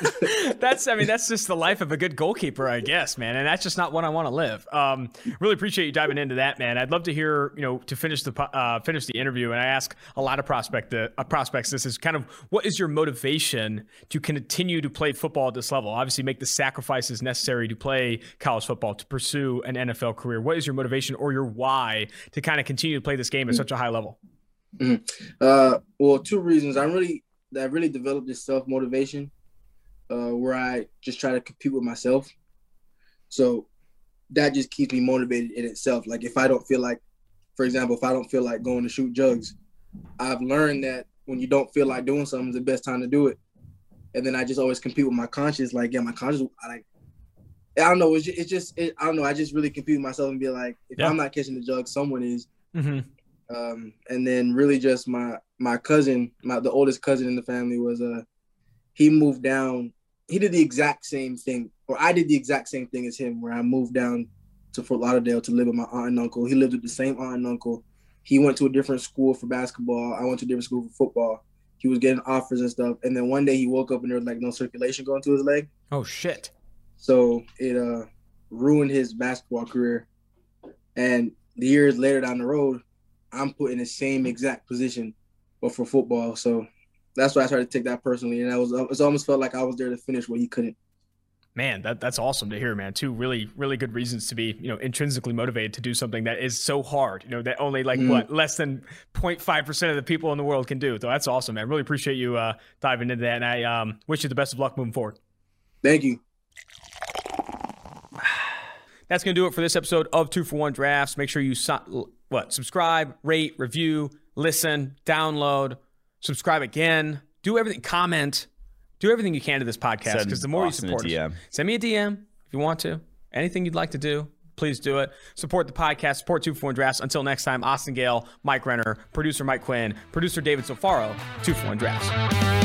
that's, I mean, that's just the life of a good goalkeeper, I guess, man. And that's just not what I want to live. Um, really appreciate you diving into that, man. I'd love to hear, you know, to finish the uh, finish the interview. And I ask a lot of prospect uh, prospects. This is kind of what is your motivation to continue to play football at this level? Obviously, make the sacrifices necessary to play college football to pursue an NFL career. What is your motivation or your why to kind of continue to play this game at such a high level? Mm-hmm. Uh, well, two reasons. I'm really that really developed this self motivation, uh, where I just try to compete with myself. So that just keeps me motivated in itself. Like if I don't feel like, for example, if I don't feel like going to shoot jugs, I've learned that when you don't feel like doing something, it's the best time to do it. And then I just always compete with my conscience. Like, yeah, my conscience, I like, I don't know. It's just, it's just it, I don't know. I just really compete with myself and be like, if yeah. I'm not catching the jug, someone is. Mm-hmm. Um, and then really just my my cousin, my the oldest cousin in the family was uh he moved down. He did the exact same thing, or I did the exact same thing as him, where I moved down to Fort Lauderdale to live with my aunt and uncle. He lived with the same aunt and uncle. He went to a different school for basketball. I went to a different school for football. He was getting offers and stuff. And then one day he woke up and there was like no circulation going to his leg. Oh shit. So it uh ruined his basketball career. And the years later down the road, I'm put in the same exact position, but for football. So that's why I started to take that personally, and I was it almost felt like I was there to finish what he couldn't. Man, that, that's awesome to hear, man. Two really, really good reasons to be, you know, intrinsically motivated to do something that is so hard, you know, that only like mm. what less than 0.5% of the people in the world can do. So that's awesome, man. Really appreciate you uh, diving into that. And I um, wish you the best of luck moving forward. Thank you. That's going to do it for this episode of Two for One Drafts. Make sure you what subscribe, rate, review, listen, download, subscribe again, do everything, comment, do everything you can to this podcast because the more Austin you support us, send me a DM if you want to. Anything you'd like to do, please do it. Support the podcast, support Two for One Drafts. Until next time, Austin Gayle, Mike Renner, producer Mike Quinn, producer David Sofaro, Two for One Drafts.